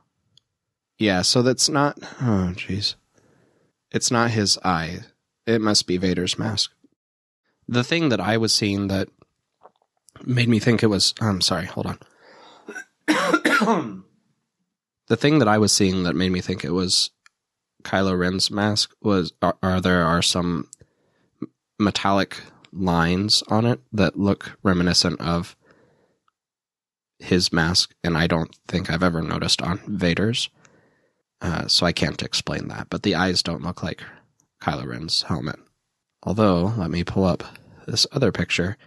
S2: Yeah, so that's not. Oh, jeez. It's not his eye. It must be Vader's mask. The thing that I was seeing that made me think it was. I'm sorry, hold on. the thing that I was seeing that made me think it was Kylo Ren's mask was are, are there are some metallic lines on it that look reminiscent of his mask, and I don't think I've ever noticed on Vader's. Uh, so I can't explain that. But the eyes don't look like Kylo Ren's helmet. Although, let me pull up this other picture.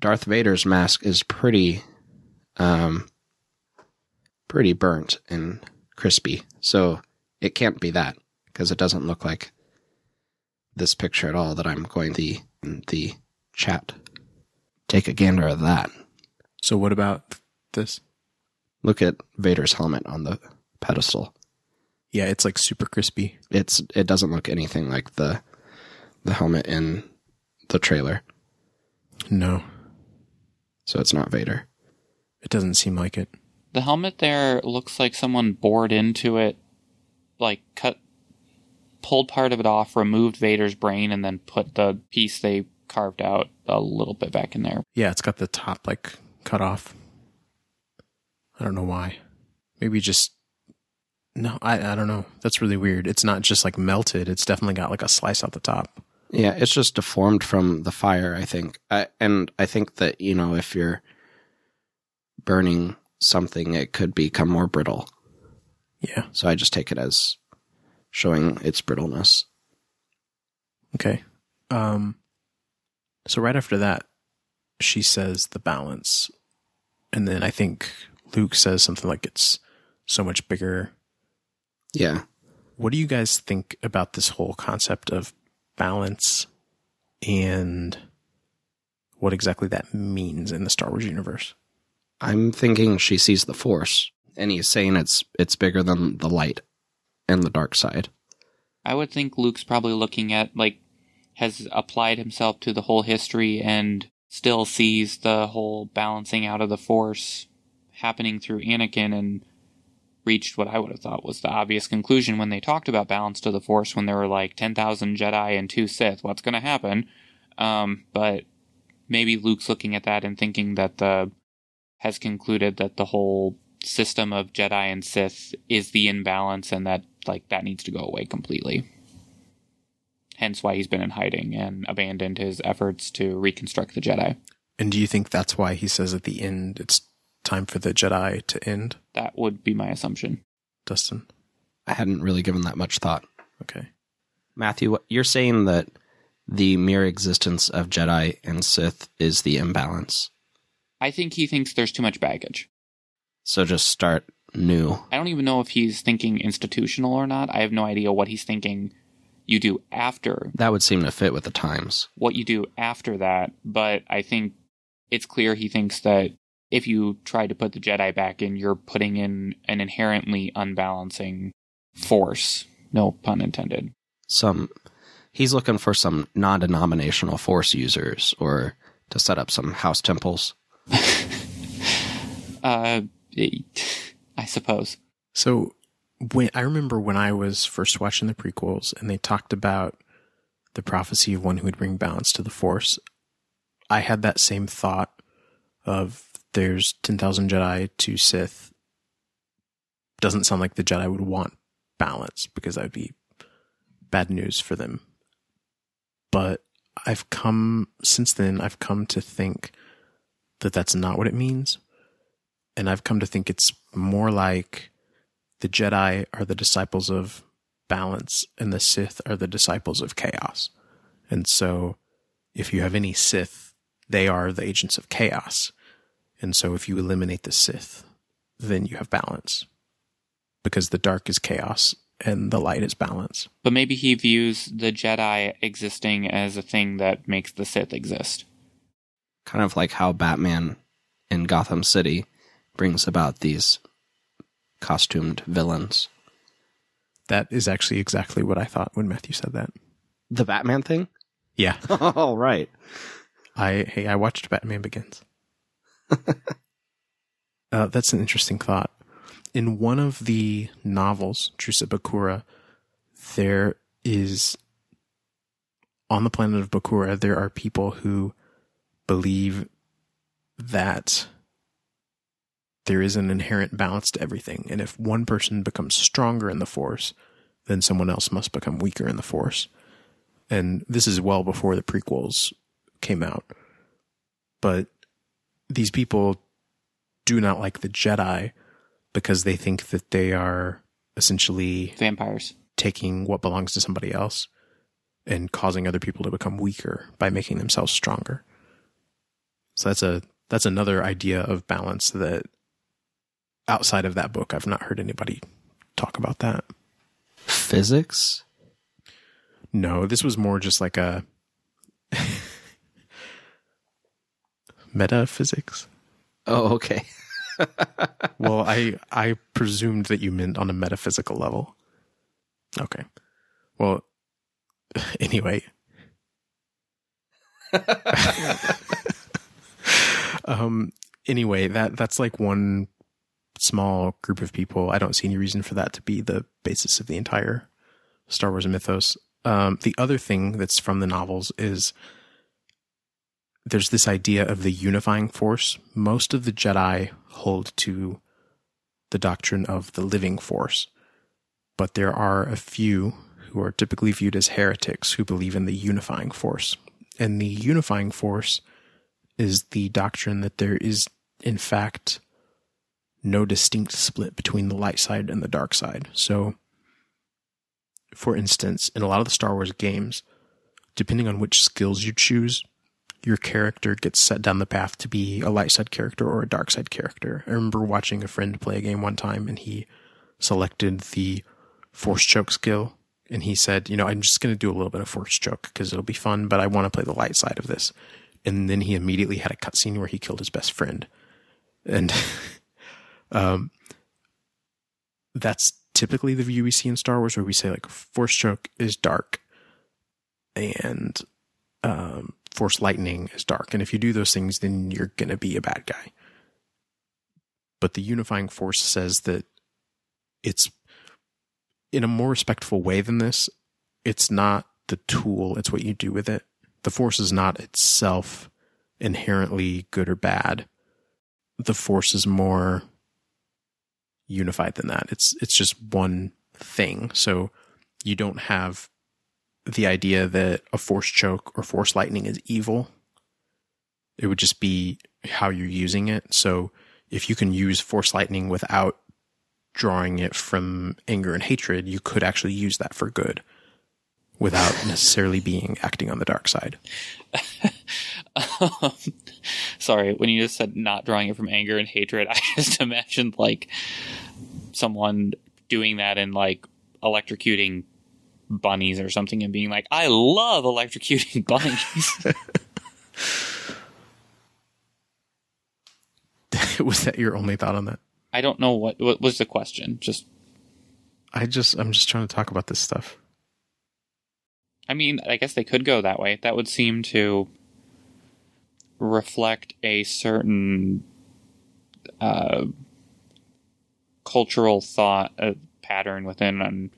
S2: Darth Vader's mask is pretty, um, pretty burnt and crispy. So it can't be that because it doesn't look like this picture at all that I'm going the the chat. Take a gander at that.
S1: So what about this?
S2: Look at Vader's helmet on the pedestal.
S1: Yeah, it's like super crispy.
S2: It's it doesn't look anything like the the helmet in the trailer.
S1: No,
S2: So it's not Vader.
S1: it doesn't seem like it.
S3: The helmet there looks like someone bored into it, like cut, pulled part of it off, removed Vader's brain, and then put the piece they carved out a little bit back in there.
S1: Yeah, it's got the top like cut off. I don't know why. Maybe just no. I I don't know. That's really weird. It's not just like melted. It's definitely got like a slice out the top.
S2: Yeah, it's just deformed from the fire, I think. I, and I think that, you know, if you're burning something, it could become more brittle.
S1: Yeah.
S2: So I just take it as showing its brittleness.
S1: Okay. Um. So right after that, she says the balance, and then I think Luke says something like it's so much bigger.
S2: Yeah.
S1: What do you guys think about this whole concept of balance and what exactly that means in the Star Wars universe?
S2: I'm thinking she sees the force and he's saying it's it's bigger than the light and the dark side.
S3: I would think Luke's probably looking at like has applied himself to the whole history and still sees the whole balancing out of the force happening through Anakin and reached what I would have thought was the obvious conclusion when they talked about balance to the force when there were like 10,000 Jedi and two Sith. What's going to happen? Um, but maybe Luke's looking at that and thinking that the has concluded that the whole system of Jedi and Sith is the imbalance and that like that needs to go away completely. Hence why he's been in hiding and abandoned his efforts to reconstruct the Jedi.
S1: And do you think that's why he says at the end it's time for the Jedi to end,
S3: That would be my assumption.
S1: Dustin?
S2: I hadn't really given that much thought.
S1: Okay.
S2: Matthew, you're saying that the mere existence of Jedi and Sith is the imbalance.
S3: I think he thinks there's too much baggage.
S2: So just start new.
S3: I don't even know if he's thinking institutional or not. I have no idea what he's thinking you do after
S2: That would seem to fit with the times.
S3: what you do after that, but I think it's clear he thinks that if you try to put the Jedi back in, you're putting in an inherently unbalancing force. No pun intended.
S2: Some he's looking for some non-denominational force users or to set up some house temples.
S3: Uh, I suppose.
S1: So when I remember when I was first watching the prequels and they talked about the prophecy of one who would bring balance to the force, I had that same thought of there's 10,000 Jedi, two Sith. Doesn't sound like the Jedi would want balance because that would be bad news for them. But I've come since then I've come to think that that's not what it means. And I've come to think it's more like the Jedi are the disciples of balance and the Sith are the disciples of chaos. And so if you have any Sith, they are the agents of chaos. And so if you eliminate the Sith, then you have balance. Because the dark is chaos and the light is balance.
S3: But maybe he views the Jedi existing as a thing that makes the Sith exist.
S2: Kind of like how Batman in Gotham City brings about these costumed villains.
S1: That is actually exactly what I thought when Matthew said that.
S2: The Batman thing?
S1: Yeah.
S2: All right.
S1: I hey, I watched Batman Begins. uh, that's an interesting thought. In one of the novels, Truce at Bakura, there is on the planet of Bakura, there are people who believe that there is an inherent balance to everything. And if one person becomes stronger in the force, then someone else must become weaker in the force. And this is well before the prequels came out. But these people do not like the Jedi because they think that they are essentially
S3: Vampires.
S1: taking what belongs to somebody else and causing other people to become weaker by making themselves stronger. So that's a that's another idea of balance that outside of that book I've not heard anybody talk about that.
S2: Physics?
S1: No, this was more just like a metaphysics.
S2: Oh, okay.
S1: Well, I I presumed that you meant on a metaphysical level. Okay. Well, anyway. um anyway, that that's like one small group of people. I don't see any reason for that to be the basis of the entire Star Wars mythos. Um, the other thing that's from the novels is there's this idea of the unifying force. Most of the Jedi hold to the doctrine of the living force. But there are a few who are typically viewed as heretics who believe in the unifying force. And the unifying force is the doctrine that there is, in fact, no distinct split between the light side and the dark side. So, for instance, in a lot of the Star Wars games, depending on which skills you choose, your character gets set down the path to be a light side character or a dark side character. I remember watching a friend play a game one time and he selected the force choke skill and he said, you know, I'm just going to do a little bit of force choke because it'll be fun, but I want to play the light side of this. And then he immediately had a cutscene where he killed his best friend. And um, that's typically the view we see in Star Wars where we say like force choke is dark and um, force lightning is dark. And if you do those things, then you're to be a bad guy. But the unifying force says that it's in a more respectful way than this. It's not the tool, it's what you do with it. The force is not itself inherently good or bad. The force is more unified than that. It's it's just one thing. So you don't have the idea that a force choke or force lightning is evil. It would just be how you're using it. So if you can use force lightning without drawing it from anger and hatred, you could actually use that for good without necessarily being acting on the dark side.
S3: um, sorry, when you just said not drawing it from anger and hatred, I just imagined like someone doing that and like electrocuting bunnies or something and being like, I love electrocuting bunnies.
S1: was that your only thought on that?
S3: I don't know what what was the question. Just
S1: I just I'm just trying to talk about this stuff.
S3: I mean, I guess they could go that way. That would seem to reflect a certain uh, cultural thought uh, pattern within an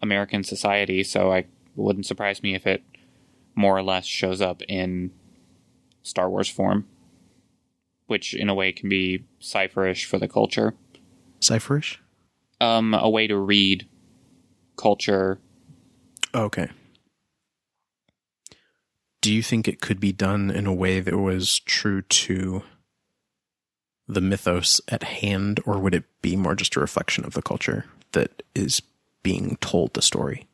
S3: American society. So I wouldn't surprise me if it more or less shows up in Star Wars form, which in a way can be cipherish for the culture.
S1: Cipherish?
S3: Um, a way to read culture.
S1: Okay. Do you think it could be done in a way that was true to the mythos at hand, or would it be more just a reflection of the culture that is being told the story?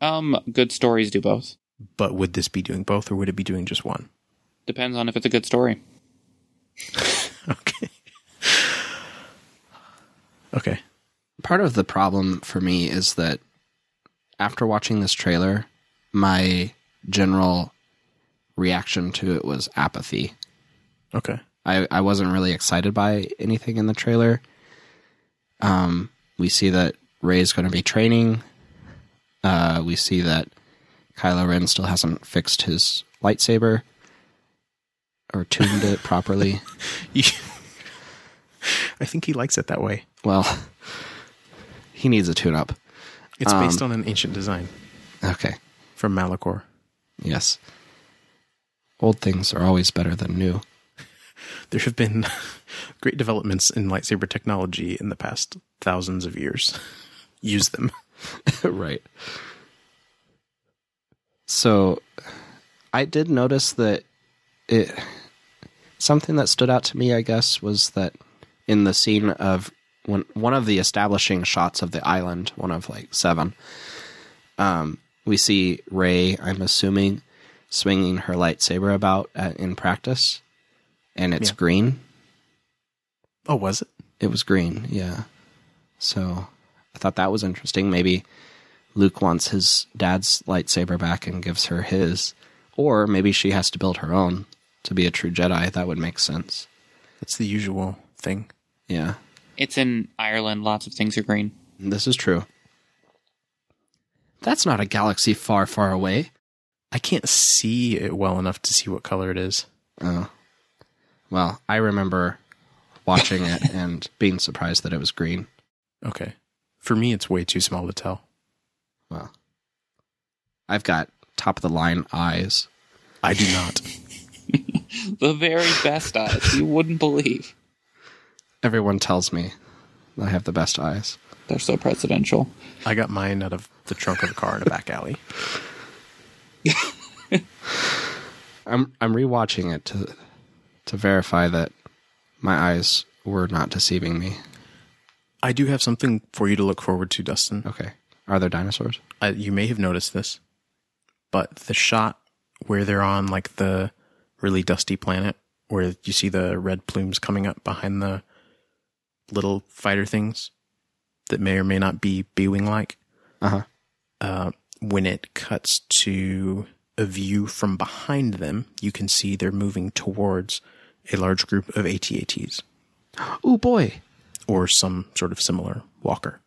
S3: Um, good stories do both.
S1: But would this be doing both, or would it be doing just one?
S3: Depends on if it's a good story.
S1: okay. Okay.
S2: Part of the problem for me is that after watching this trailer, my general reaction to it was apathy.
S1: Okay.
S2: I, I wasn't really excited by anything in the trailer. Um, we see that Rey's going to be training. Uh, we see that Kylo Ren still hasn't fixed his lightsaber or tuned it properly.
S1: I think he likes it that way.
S2: Well, he needs a tune up.
S1: It's based
S2: Um,
S1: on an ancient design
S2: Okay.
S1: from Malachor.
S2: Yes. Old things are always better than new.
S1: There have been great developments in lightsaber technology in the past thousands of years. Use them.
S2: right. So I did notice that it something that stood out to me, I guess, was that in the scene of when one of the establishing shots of the island, one of like seven, um, we see Rey. I'm assuming swinging her lightsaber about at, in practice, and it's
S1: Yeah.
S2: green.
S1: Oh, was it?
S2: It was green, yeah. So I thought that was interesting. Maybe Luke wants his dad's lightsaber back and gives her his, or maybe she has to build her own to be a true Jedi. That would make sense.
S1: That's the usual thing.
S2: Yeah,
S3: It's in Ireland. Lots of things are green.
S2: this is true. That's not a galaxy far, far away.
S1: I can't see it well enough to see what color it is.
S2: Oh. Well, I remember watching it and being surprised that it was green.
S1: Okay. For me, it's way too small to tell.
S2: Well, I've got top of the line eyes.
S1: I do not.
S3: The very best eyes you wouldn't believe.
S2: Everyone tells me I have the best eyes.
S3: They're so presidential.
S1: I got mine out of the trunk of a car in a back alley.
S2: I'm I'm rewatching it to to verify that my eyes were not deceiving me.
S1: I do have something for you to look forward to, Dustin.
S2: Okay. Are there dinosaurs?
S1: uh, you may have noticed this, but the shot where they're on like the really dusty planet, where you see the red plumes coming up behind the little fighter things that may or may not be B-wing like,
S2: Uh-huh.
S1: uh, when it cuts to a view from behind them, you can see they're moving towards a large group of ATATs
S2: Oh boy.
S1: or some sort of similar walker.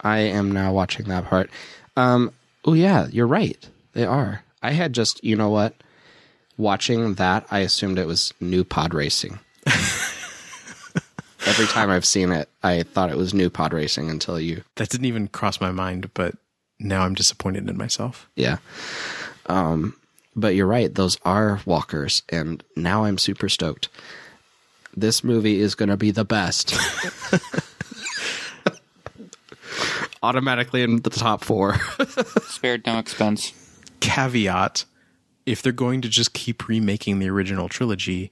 S2: I am now watching that part. Um oh yeah, you're right. They are. I had just, you know what? Watching that, I assumed it was new pod racing. Every time I've seen it, I thought it was new pod racing until you
S1: That didn't even cross my mind, but now I'm disappointed in myself.
S2: Yeah. Um, but you're right; those are walkers, and now I'm super stoked. This movie is going to be the best. Automatically in the top four.
S3: Spared no expense.
S1: caveat if they're going to just keep remaking the original trilogy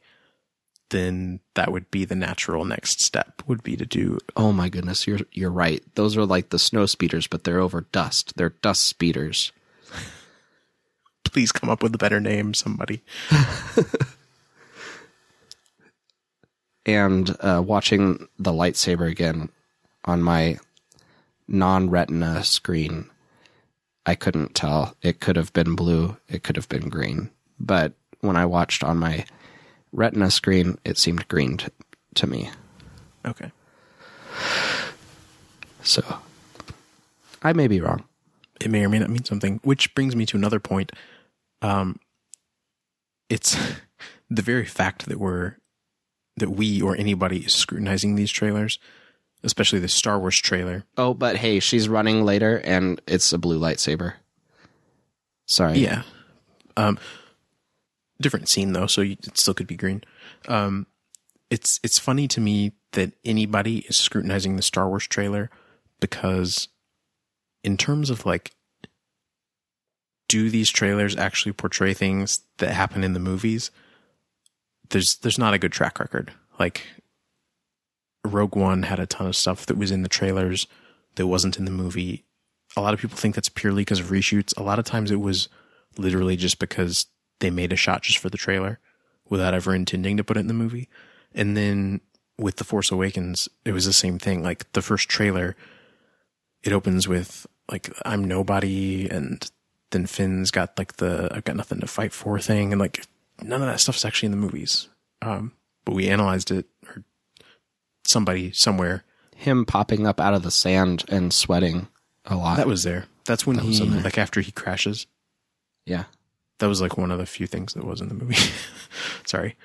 S1: then that would be the natural next step would be to do
S2: oh my goodness, you're you're right. Those are like the snow speeders, but they're over dust. They're dust speeders.
S1: please come up with a better name somebody
S2: and uh, watching the lightsaber again on my non-retina screen i couldn't tell it could have been blue it could have been green but when i watched on my retina screen it seemed green t- to me.
S1: Okay.
S2: So i may be wrong.
S1: It may or may not mean something which brings me to another point. Um it's the very fact that we're that we or anybody is scrutinizing these trailers especially the star wars trailer.
S2: Oh but hey she's running later and it's a blue lightsaber. Sorry.
S1: Yeah. Um, different scene though, so it still could be green. Um, it's it's funny to me that anybody is scrutinizing the Star Wars trailer because, in terms of like, do these trailers actually portray things that happen in the movies? There's there's not a good track record. Like, Rogue One had a ton of stuff that was in the trailers that wasn't in the movie. A lot of people think that's purely because of reshoots. A lot of times it was literally just because they made a shot just for the trailer without ever intending to put it in the movie. And then with The Force Awakens, it was the same thing. Like the first trailer, it opens with like I'm nobody and then Finn's got like the I've got nothing to fight for thing and like none of that stuff's actually in the movies. Um but we analyzed it or somebody somewhere
S2: him popping up out of the sand and sweating a lot
S1: that was there. That's when
S2: That
S1: he like after he crashes.
S2: yeah
S1: That was like one of the few things that was in the movie. Sorry.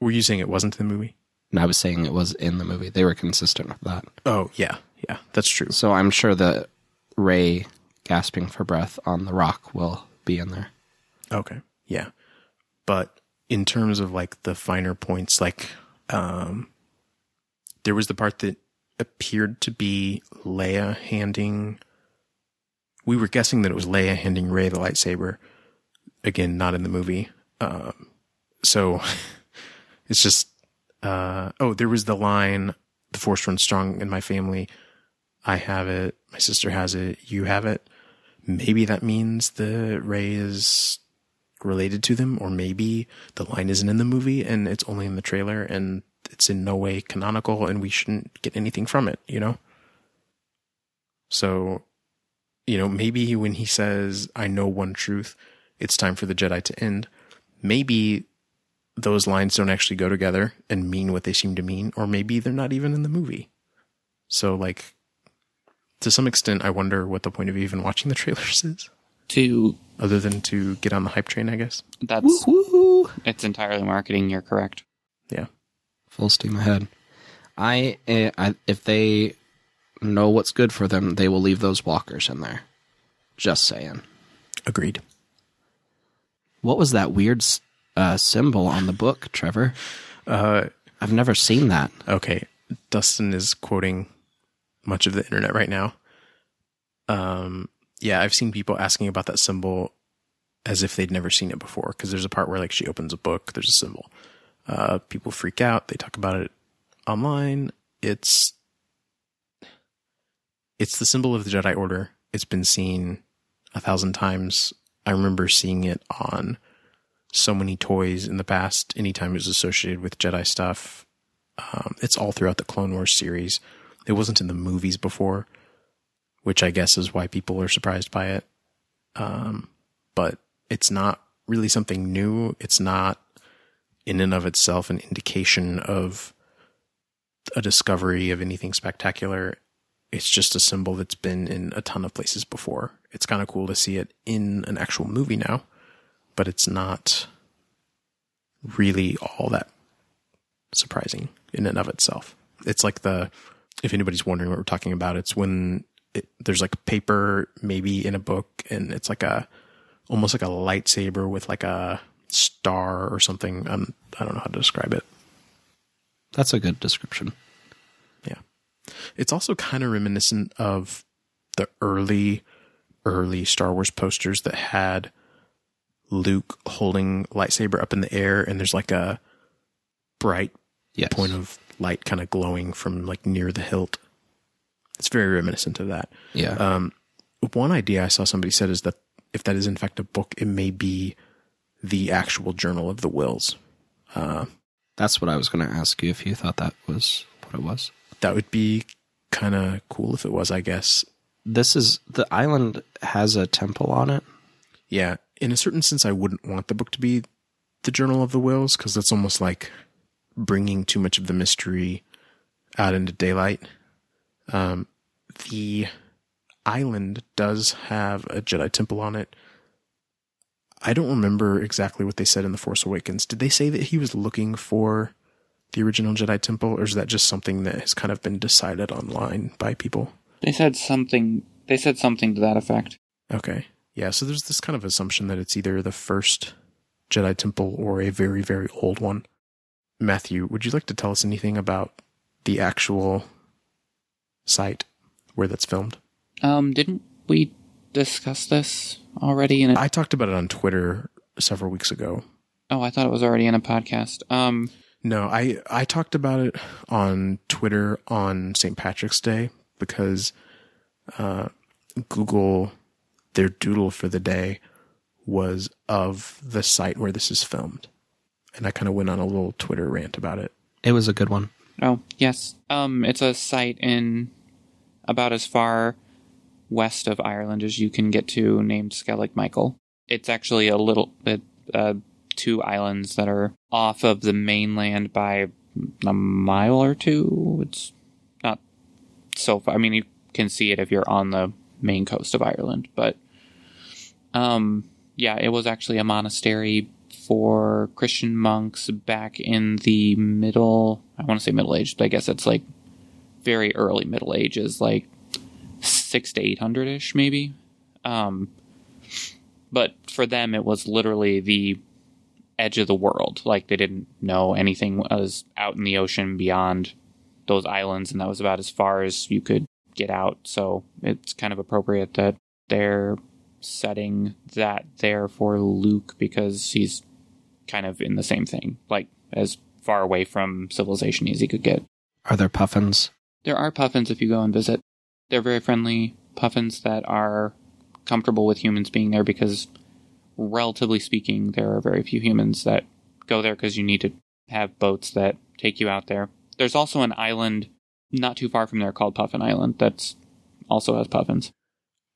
S1: Were you saying it wasn't in the movie?
S2: and i was saying it was in the movie they were consistent with that
S1: Oh, yeah. Yeah, that's true.
S2: So I'm sure that Rey gasping for breath on the rock will be in there.
S1: Okay. Yeah. But in terms of like the finer points, like, um, there was the part that appeared to be Leia handing, we were guessing that it was Leia handing Rey the lightsaber. Again, not in the movie. Um, so it's just, uh, oh, there was the line, the force runs strong in my family. I have it. My sister has it. You have it. Maybe that means the Rey is related to them, or maybe the line isn't in the movie and it's only in the trailer and it's in no way canonical and we shouldn't get anything from it, you know? So, you know, maybe when he says, I know one truth, it's time for the Jedi to end, maybe those lines don't actually go together and mean what they seem to mean, or maybe they're not even in the movie. So, like, to some extent, I wonder what the point of even watching the trailers is,
S3: To
S1: other than to get on the hype train, I guess.
S3: that's
S2: Woo!
S3: it's entirely marketing. You're correct.
S1: Yeah.
S2: Full steam ahead. I, eh, I if they know what's good for them, they will leave those walkers in there. Just saying.
S1: Agreed.
S2: What was that weird uh, symbol on the book, Trevor?
S1: Uh,
S2: I've never seen that.
S1: okay. Dustin is quoting much of the internet right now. Um, yeah, I've seen people asking about that symbol as if they'd never seen it before. Because there's a part where like she opens a book, there's a symbol. Uh, people freak out. They talk about it online. It's it's the symbol of the Jedi Order. It's been seen a thousand times. I remember seeing it on so many toys in the past. Anytime it was associated with Jedi stuff, um, it's all throughout the Clone Wars series. It wasn't in the movies before, which I guess is why people are surprised by it. Um, but it's not really something new. It's not in and of itself an indication of a discovery of anything spectacular. It's just a symbol that's been in a ton of places before. It's kind of cool to see it in an actual movie now, but it's not really all that surprising in and of itself. It's like the, if anybody's wondering what we're talking about, it's when it, there's like paper maybe in a book and it's like a, almost like a lightsaber with like a star or something. Um, I don't know how to describe it.
S2: That's a good description.
S1: Yeah. It's also kind of reminiscent of the early, early Star Wars posters that had Luke holding lightsaber up in the air and there's like a bright
S2: Yes.
S1: point of light kind of glowing from like near the hilt. It's very reminiscent of that.
S2: yeah.
S1: Um, one idea I saw somebody said is that if that is in fact a book, it may be the actual Journal of the Whills. Uh,
S2: That's what I was going to ask you if you thought that was what it was.
S1: that would be kind of cool if it was, I guess.
S2: This is the island has a temple on it.
S1: Yeah, in a certain sense, I wouldn't want the book to be the Journal of the Whills because that's almost like bringing too much of the mystery out into daylight. Um, the island does have a Jedi temple on it. I don't remember exactly what they said in The Force Awakens. Did they say that he was looking for the original Jedi temple, or is that just something that has kind of been decided online by people?
S3: They said something. They said something to that effect.
S1: Okay. Yeah, so there's this kind of assumption that it's either the first Jedi temple or a very, very old one. Matthew, would you like to tell us anything about the actual site where that's filmed?
S3: Um, didn't we discuss this already in a?
S1: I talked about it on Twitter several weeks ago.
S3: oh, I thought it was already in a podcast. Um,
S1: No, I, I talked about it on Twitter on St. Patrick's Day because uh, Google, their doodle for the day was of the site where this is filmed. And I kind of went on a little Twitter rant about it.
S2: It was a good one.
S3: Oh, yes. Um, it's a site in about as far west of Ireland as you can get to named Skellig Michael. It's actually a little bit, uh, two islands that are off of the mainland by a mile or two. It's not so. I mean, you can see it if you're on the main coast of Ireland, but, um, yeah, it was actually a monastery for Christian monks back in the middle, I want to say middle age, but I guess it's like very early Middle Ages, like six to eight hundred ish, maybe. Um, but for them, it was literally the edge of the world. Like they didn't know anything was out in the ocean beyond those islands, and that was about as far as you could get out. So it's kind of appropriate that they're setting that there for Luke because he's kind of in the same thing, like as far away from civilization as he could get.
S2: Are there puffins?
S3: There are puffins if you go and visit. They're very friendly puffins that are comfortable with humans being there because, relatively speaking, there are very few humans that go there because you need to have boats that take you out there. There's also an island not too far from there called Puffin Island that's also has puffins.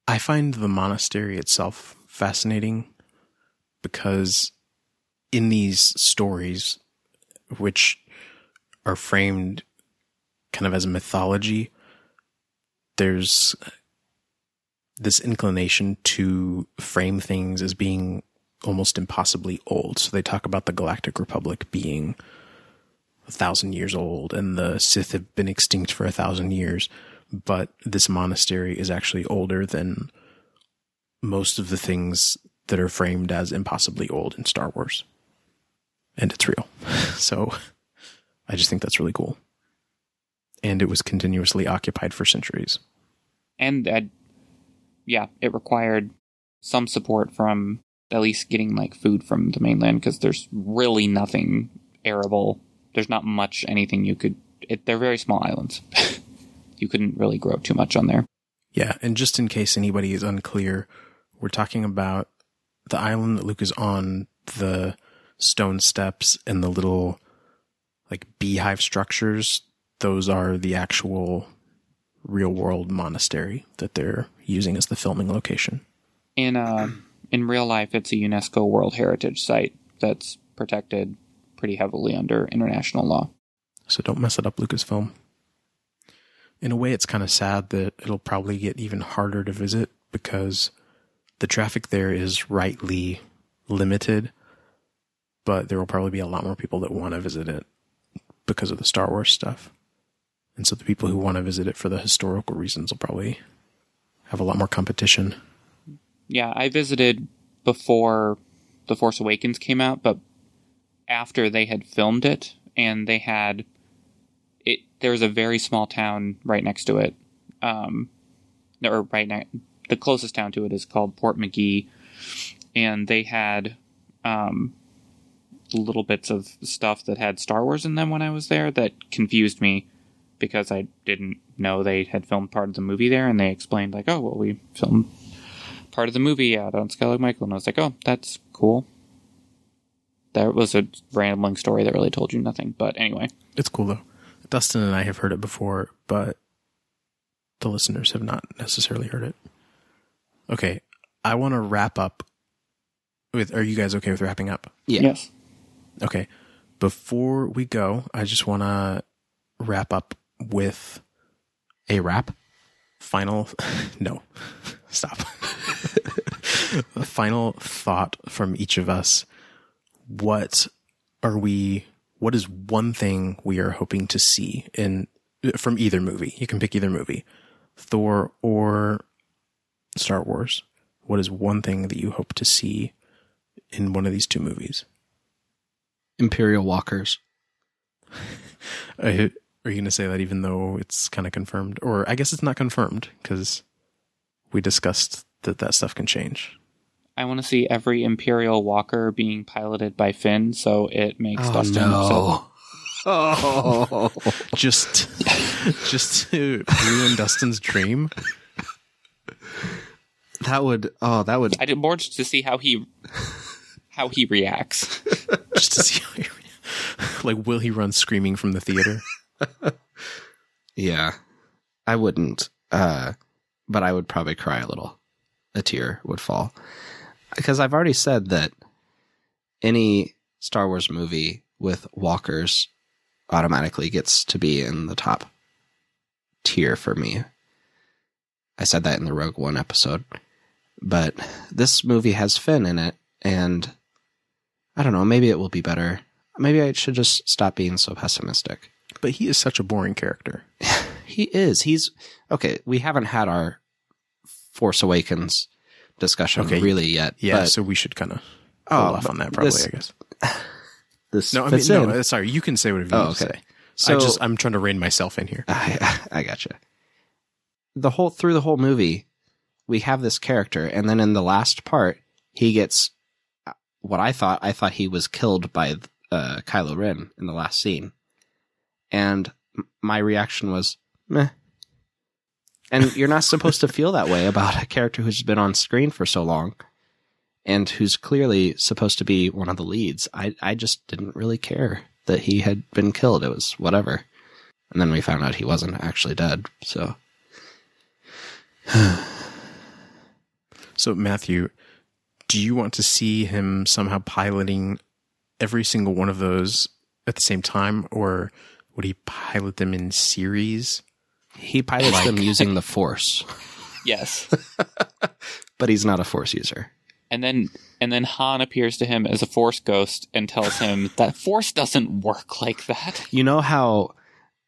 S1: I find the monastery itself fascinating because in these stories, which are framed kind of as mythology, there's this inclination to frame things as being almost impossibly old. So they talk about the Galactic Republic being a thousand years old and the Sith have been extinct for a thousand years. But this monastery is actually older than most of the things that are framed as impossibly old in Star Wars. And it's real. So I just think that's really cool. and it was continuously occupied for centuries.
S3: and yeah, it required some support from at least getting like food from the mainland because there's really nothing arable. There's not much anything you could. It, they're very small islands. you couldn't really grow too much on there.
S1: Yeah, and just in case anybody is unclear, we're talking about the island that Luke is on, the stone steps and the little like beehive structures. Those are the actual real world monastery that they're using as the filming location.
S3: In uh, in real life, it's a UNESCO World Heritage Site that's protected pretty heavily under international law.
S1: So don't mess it up, Lucasfilm. In a way, it's kind of sad that it'll probably get even harder to visit because the traffic there is rightly limited, but there will probably be a lot more people that want to visit it because of the Star Wars stuff. And so the people who want to visit it for the historical reasons will probably have a lot more competition.
S3: Yeah, I visited before The Force Awakens came out, but after they had filmed it and they had it there was a very small town right next to it. Um or right next the closest town to it is called Portmagee and they had um little bits of stuff that had Star Wars in them when I was there that confused me because I didn't know they had filmed part of the movie there and they explained like, oh well we filmed part of the movie out on Skellig Michael, and I was like, oh, that's cool. That was a rambling story that really told you nothing. But anyway,
S1: It's cool though. Dustin and I have heard it before, but the listeners have not necessarily heard it. Okay, I want to wrap up with. Are you guys okay with wrapping up?
S2: Yeah.
S3: yes.
S1: Okay. Before we go, I just want to wrap up with
S2: A wrap.
S1: final. no, stop. a final thought from each of us. What are we? What is one thing we are hoping to see in from either movie? You can pick either movie, Thor or Star Wars. What is one thing that you hope to see in one of these two movies?
S2: Imperial Walkers.
S1: Are you going to say that even though it's kind of confirmed? Or I guess it's not confirmed because we discussed that that stuff can change.
S3: I want to see every Imperial Walker being piloted by Finn, so it makes
S2: Oh,
S3: Dustin upset.
S2: Oh.
S1: Just, just to ruin Dustin's dream.
S2: that would, oh, that would,
S3: I did more just to see how he how he reacts.
S1: Just to see, how he, like, will he run screaming from the theater?
S2: yeah. I wouldn't, uh, but I would probably cry a little. A tear would fall. Because I've already said that any Star Wars movie with walkers automatically gets to be in the top tier for me. I said that in the Rogue One episode. But this movie has Finn in it, and I don't know, maybe it will be better. Maybe I should just stop being so pessimistic.
S1: But he is such a boring character.
S2: He is. He's okay. We haven't had our Force Awakens discussion
S1: Okay.
S2: really yet.
S1: Yeah,
S2: but
S1: so we should kind of
S2: Oh,
S1: hold off
S2: but
S1: on that, probably.
S2: this-
S1: I guess.
S2: this
S1: No, I mean, no. Sorry, you can say whatever you
S2: Oh,
S1: want to
S2: okay.
S1: say.
S2: So
S1: I just, I'm trying to rein myself in here.
S2: I, I gotcha. The whole through the whole movie, we have this character, and then in the last part, he gets uh, what I thought. I thought he was killed by uh, Kylo Ren in the last scene, and my reaction was meh. And you're not supposed to feel that way about a character who's been on screen for so long, and who's clearly supposed to be one of the leads. I I just didn't really care that he had been killed. It was whatever. And then we found out he wasn't actually dead. So
S1: So, Matthew, do you want to see him somehow piloting every single one of those at the same time, or would he pilot them in series?
S2: He pilots them using the force,
S3: yes.
S2: but he's not a force user.
S3: And then and then Han appears to him as a force ghost and tells him that force doesn't work like that.
S2: You know how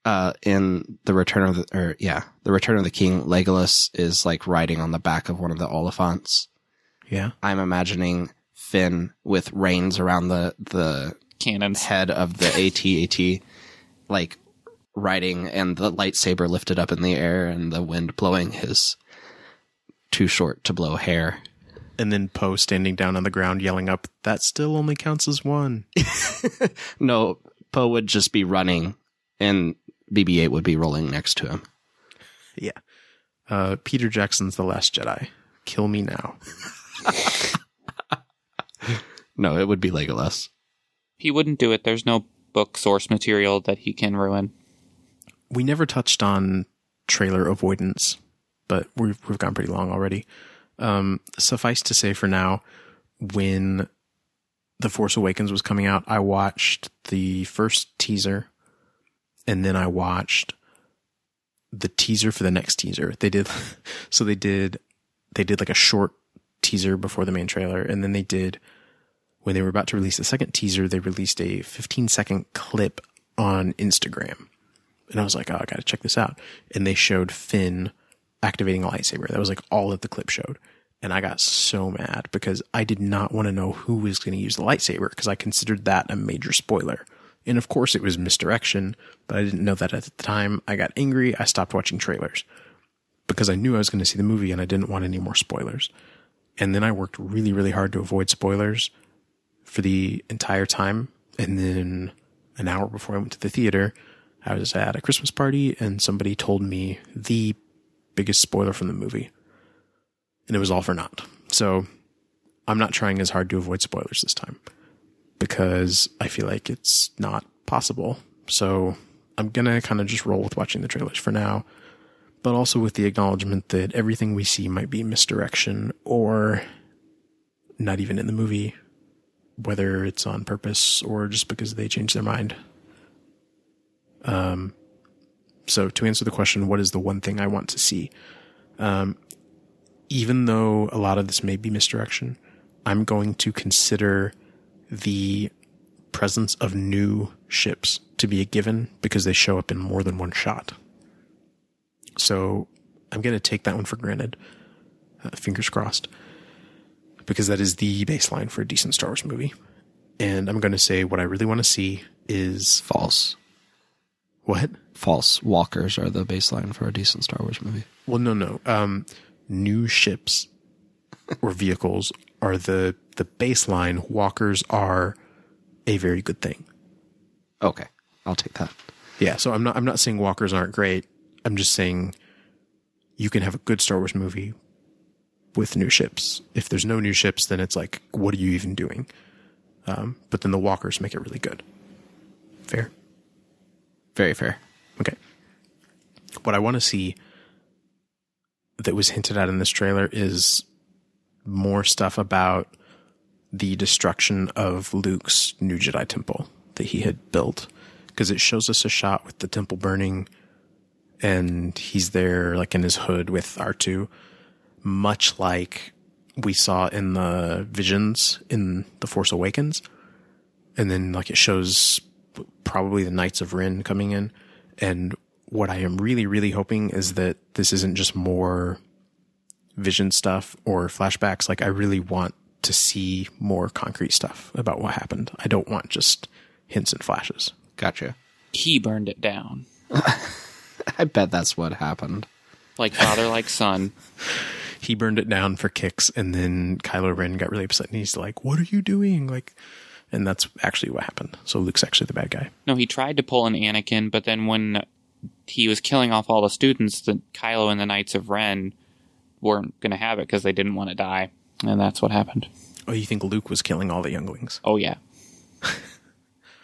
S2: uh, in the Return of the or yeah, the Return of the King, Legolas is like riding on the back of one of the Oliphaunts.
S1: Yeah.
S2: I'm imagining Finn with reins around the the
S3: Cannons.
S2: head of the AT-AT, like riding and the lightsaber lifted up in the air and the wind blowing his too short to blow hair.
S1: And then Poe standing down on the ground yelling up, that still only counts as one.
S2: No, Poe would just be running and BB 8 would be rolling next to him.
S1: yeah. Uh, Peter Jackson's The Last Jedi. Kill me now.
S2: No, it would be Legolas.
S3: He wouldn't do it. There's no book source material that he can ruin.
S1: We never touched on trailer avoidance, but we've, we've gone pretty long already. Um, suffice to say for now, when The Force Awakens was coming out, I watched the first teaser and then I watched the teaser for the next teaser. They did, so they did, they did like a short teaser before the main trailer and then they did, when they were about to release the second teaser, they released a 15 second clip on Instagram. And I was like, oh, I got to check this out. And they showed Finn activating a lightsaber. That was like all that the clip showed. And I got so mad because I did not want to know who was going to use the lightsaber because I considered that a major spoiler. And of course it was misdirection, but I didn't know that at the time. I got angry. I stopped watching trailers because I knew I was going to see the movie and I didn't want any more spoilers. And then I worked really, really hard to avoid spoilers for the entire time. And then an hour before I went to the theater, I was at a Christmas party and somebody told me the biggest spoiler from the movie. And it was all for naught. So I'm not trying as hard to avoid spoilers this time because I feel like it's not possible. So I'm going to kind of just roll with watching the trailers for now, but also with the acknowledgement that everything we see might be misdirection or not even in the movie, whether it's on purpose or just because they changed their mind. Um, so to answer the question, what is the one thing I want to see? Um, even though a lot of this may be misdirection, I'm going to consider the presence of new ships to be a given because they show up in more than one shot. So I'm going to take that one for granted. Uh, fingers crossed. Because that is the baseline for a decent Star Wars movie. And I'm going to say what I really want to see is
S2: False.
S1: What?
S2: False. Walkers are the baseline for a decent Star Wars movie.
S1: Well, no, no. Um, new ships or vehicles are the the baseline. Walkers are a very good thing.
S2: Okay. I'll take that.
S1: Yeah. So I'm not I'm not saying walkers aren't great. I'm just saying you can have a good Star Wars movie with new ships. If there's no new ships, then it's like, what are you even doing? Um, but then the walkers make it really good. Fair.
S2: Very fair.
S1: Okay. What I want to see that was hinted at in this trailer is more stuff about the destruction of Luke's new Jedi temple that he had built. Because it shows us a shot with the temple burning and he's there like in his hood with R2, much like we saw in the visions in The Force Awakens. And then like it shows probably the Knights of Ren coming in. And what I am really, really hoping is that this isn't just more vision stuff or flashbacks. Like I really want to see more concrete stuff about what happened. I don't want just hints and flashes.
S2: Gotcha.
S3: He burned it down.
S2: I bet that's what happened.
S3: Like father, like son.
S1: He burned it down for kicks and then Kylo Ren got really upset and he's like, "What are you doing?" Like and that's actually what happened. So Luke's actually the bad guy.
S3: No, he tried to pull an Anakin, but then when he was killing off all the students, the Kylo and the Knights of Ren weren't going to have it because they didn't want to die, and that's what happened.
S1: Oh, you think Luke was killing all the younglings?
S3: Oh yeah,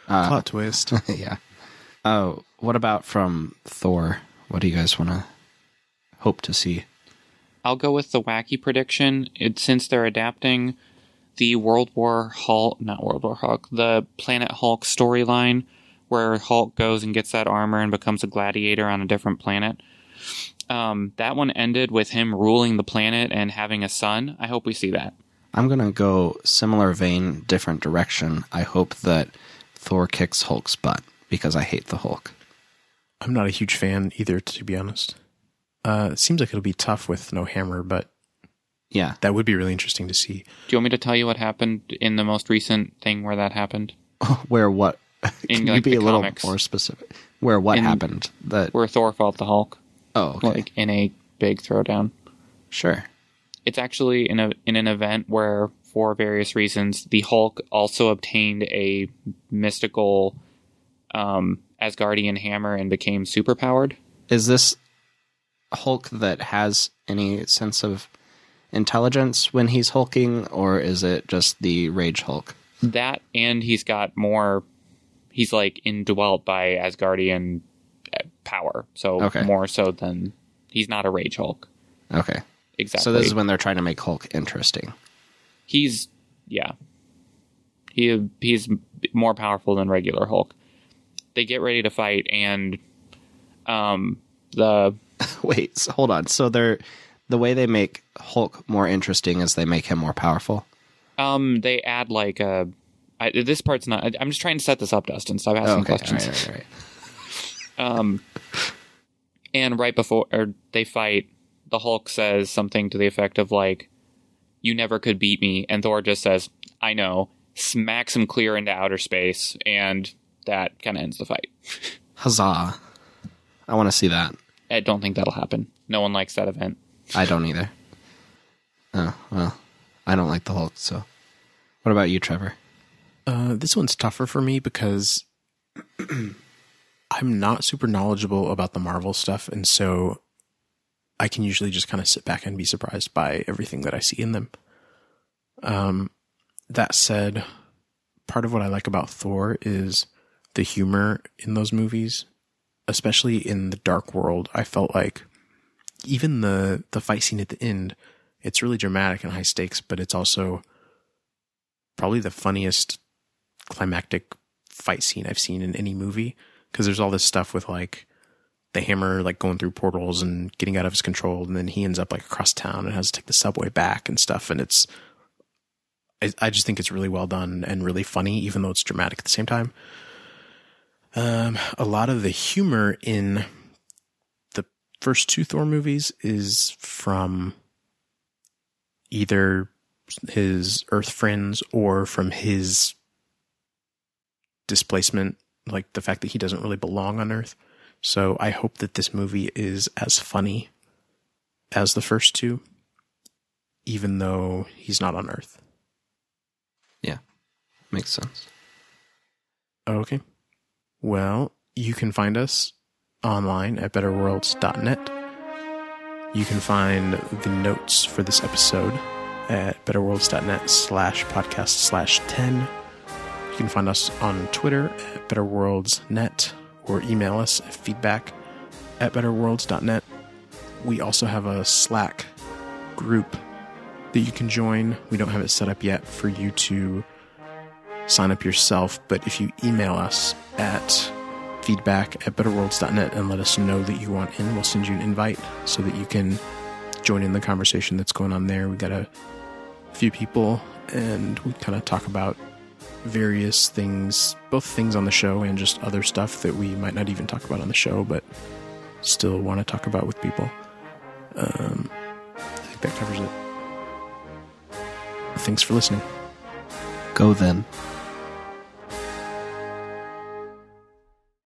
S3: uh,
S1: Plot twist.
S2: yeah. Oh, what about from Thor? What do you guys want to hope to see?
S3: I'll go with the wacky prediction. It since they're adapting the World War Hulk, not World War Hulk, the Planet Hulk storyline, where Hulk goes and gets that armor and becomes a gladiator on a different planet. Um, that one ended with him ruling the planet and having a son. I hope we see that.
S2: I'm going to go similar vein, different direction. I hope that Thor kicks Hulk's butt because I hate the Hulk.
S1: I'm not a huge fan either, to be honest. Uh, it seems like it'll be tough with no hammer, but
S2: Yeah.
S1: that would be really interesting to see.
S3: Do you want me to tell you what happened in the most recent thing where that happened?
S2: Where what?
S3: In,
S2: Can you
S3: like,
S2: be a little
S3: comics.
S2: more specific? Where what
S3: In-
S2: happened? That
S3: where Thor fought the Hulk,
S2: oh, okay,
S3: like in a big throwdown.
S2: sure.
S3: It's actually in a in an event where, for various reasons, the Hulk also obtained a mystical um, Asgardian hammer and became superpowered.
S2: Is this Hulk that has any sense of intelligence when he's hulking, or is it just the Rage Hulk?
S3: That and he's got more. He's like indwelt by Asgardian uh, power, so
S2: Okay.
S3: more so than he's not a Rage Hulk.
S2: Okay,
S3: Exactly.
S2: so this is when they're trying to make Hulk interesting.
S3: he's yeah. He he's more powerful than regular Hulk. They get ready to fight, and um the
S2: Wait, so hold on. So they're the way they make Hulk more interesting is they make him more powerful.
S3: um they add like a. I, this part's not. I, I'm just trying to set this up, Dustin. Stop asking
S2: Oh, okay,
S3: questions.
S2: all right, all right,
S3: Um, and right before or they fight, the Hulk says something to the effect of like, "You never could beat me," and Thor just says, "I know." Smacks him clear into outer space, and that kind of ends the fight.
S2: Huzzah! I want to see that.
S3: I don't think that'll happen. No one likes that event.
S2: I don't either. Oh well, I don't like the Hulk. So, what about you, Trevor?
S1: Uh, this one's tougher for me because I'm not super knowledgeable about the Marvel stuff, and so I can usually just kind of sit back and be surprised by everything that I see in them. Um, that said, part of what I like about Thor is the humor in those movies, especially in the Dark World. I felt like even the the fight scene at the end, it's really dramatic and high stakes, but it's also probably the funniest climactic fight scene I've seen in any movie. Because there's all this stuff with like the hammer like going through portals and getting out of his control and then he ends up like across town and has to take the subway back and stuff and it's I, I just think it's really well done and really funny even though it's dramatic at the same time. Um a lot of the humor in first two Thor movies is from either his Earth friends or from his displacement, like the fact that he doesn't really belong on Earth. So I hope that this movie is as funny as the first two, even though he's not on Earth.
S2: Yeah, makes sense.
S1: Okay. Well, you can find us online at betterworlds.net. You can find the notes for this episode at betterworlds.net slash podcast slash 10. You can find us on Twitter at betterworldsnet or email us at feedback at betterworlds.net. We also have a Slack group that you can join. We don't have it set up yet for you to sign up yourself, but if you email us at feedback at betterworlds.net and let us know that you want in, we'll send you an invite so that you can join in the conversation that's going on there. We've got a few people and we kind of talk about various things, both things on the show and just other stuff that we might not even talk about on the show, but still want to talk about with people. Um, I think that covers it. Thanks for listening.
S2: Go then.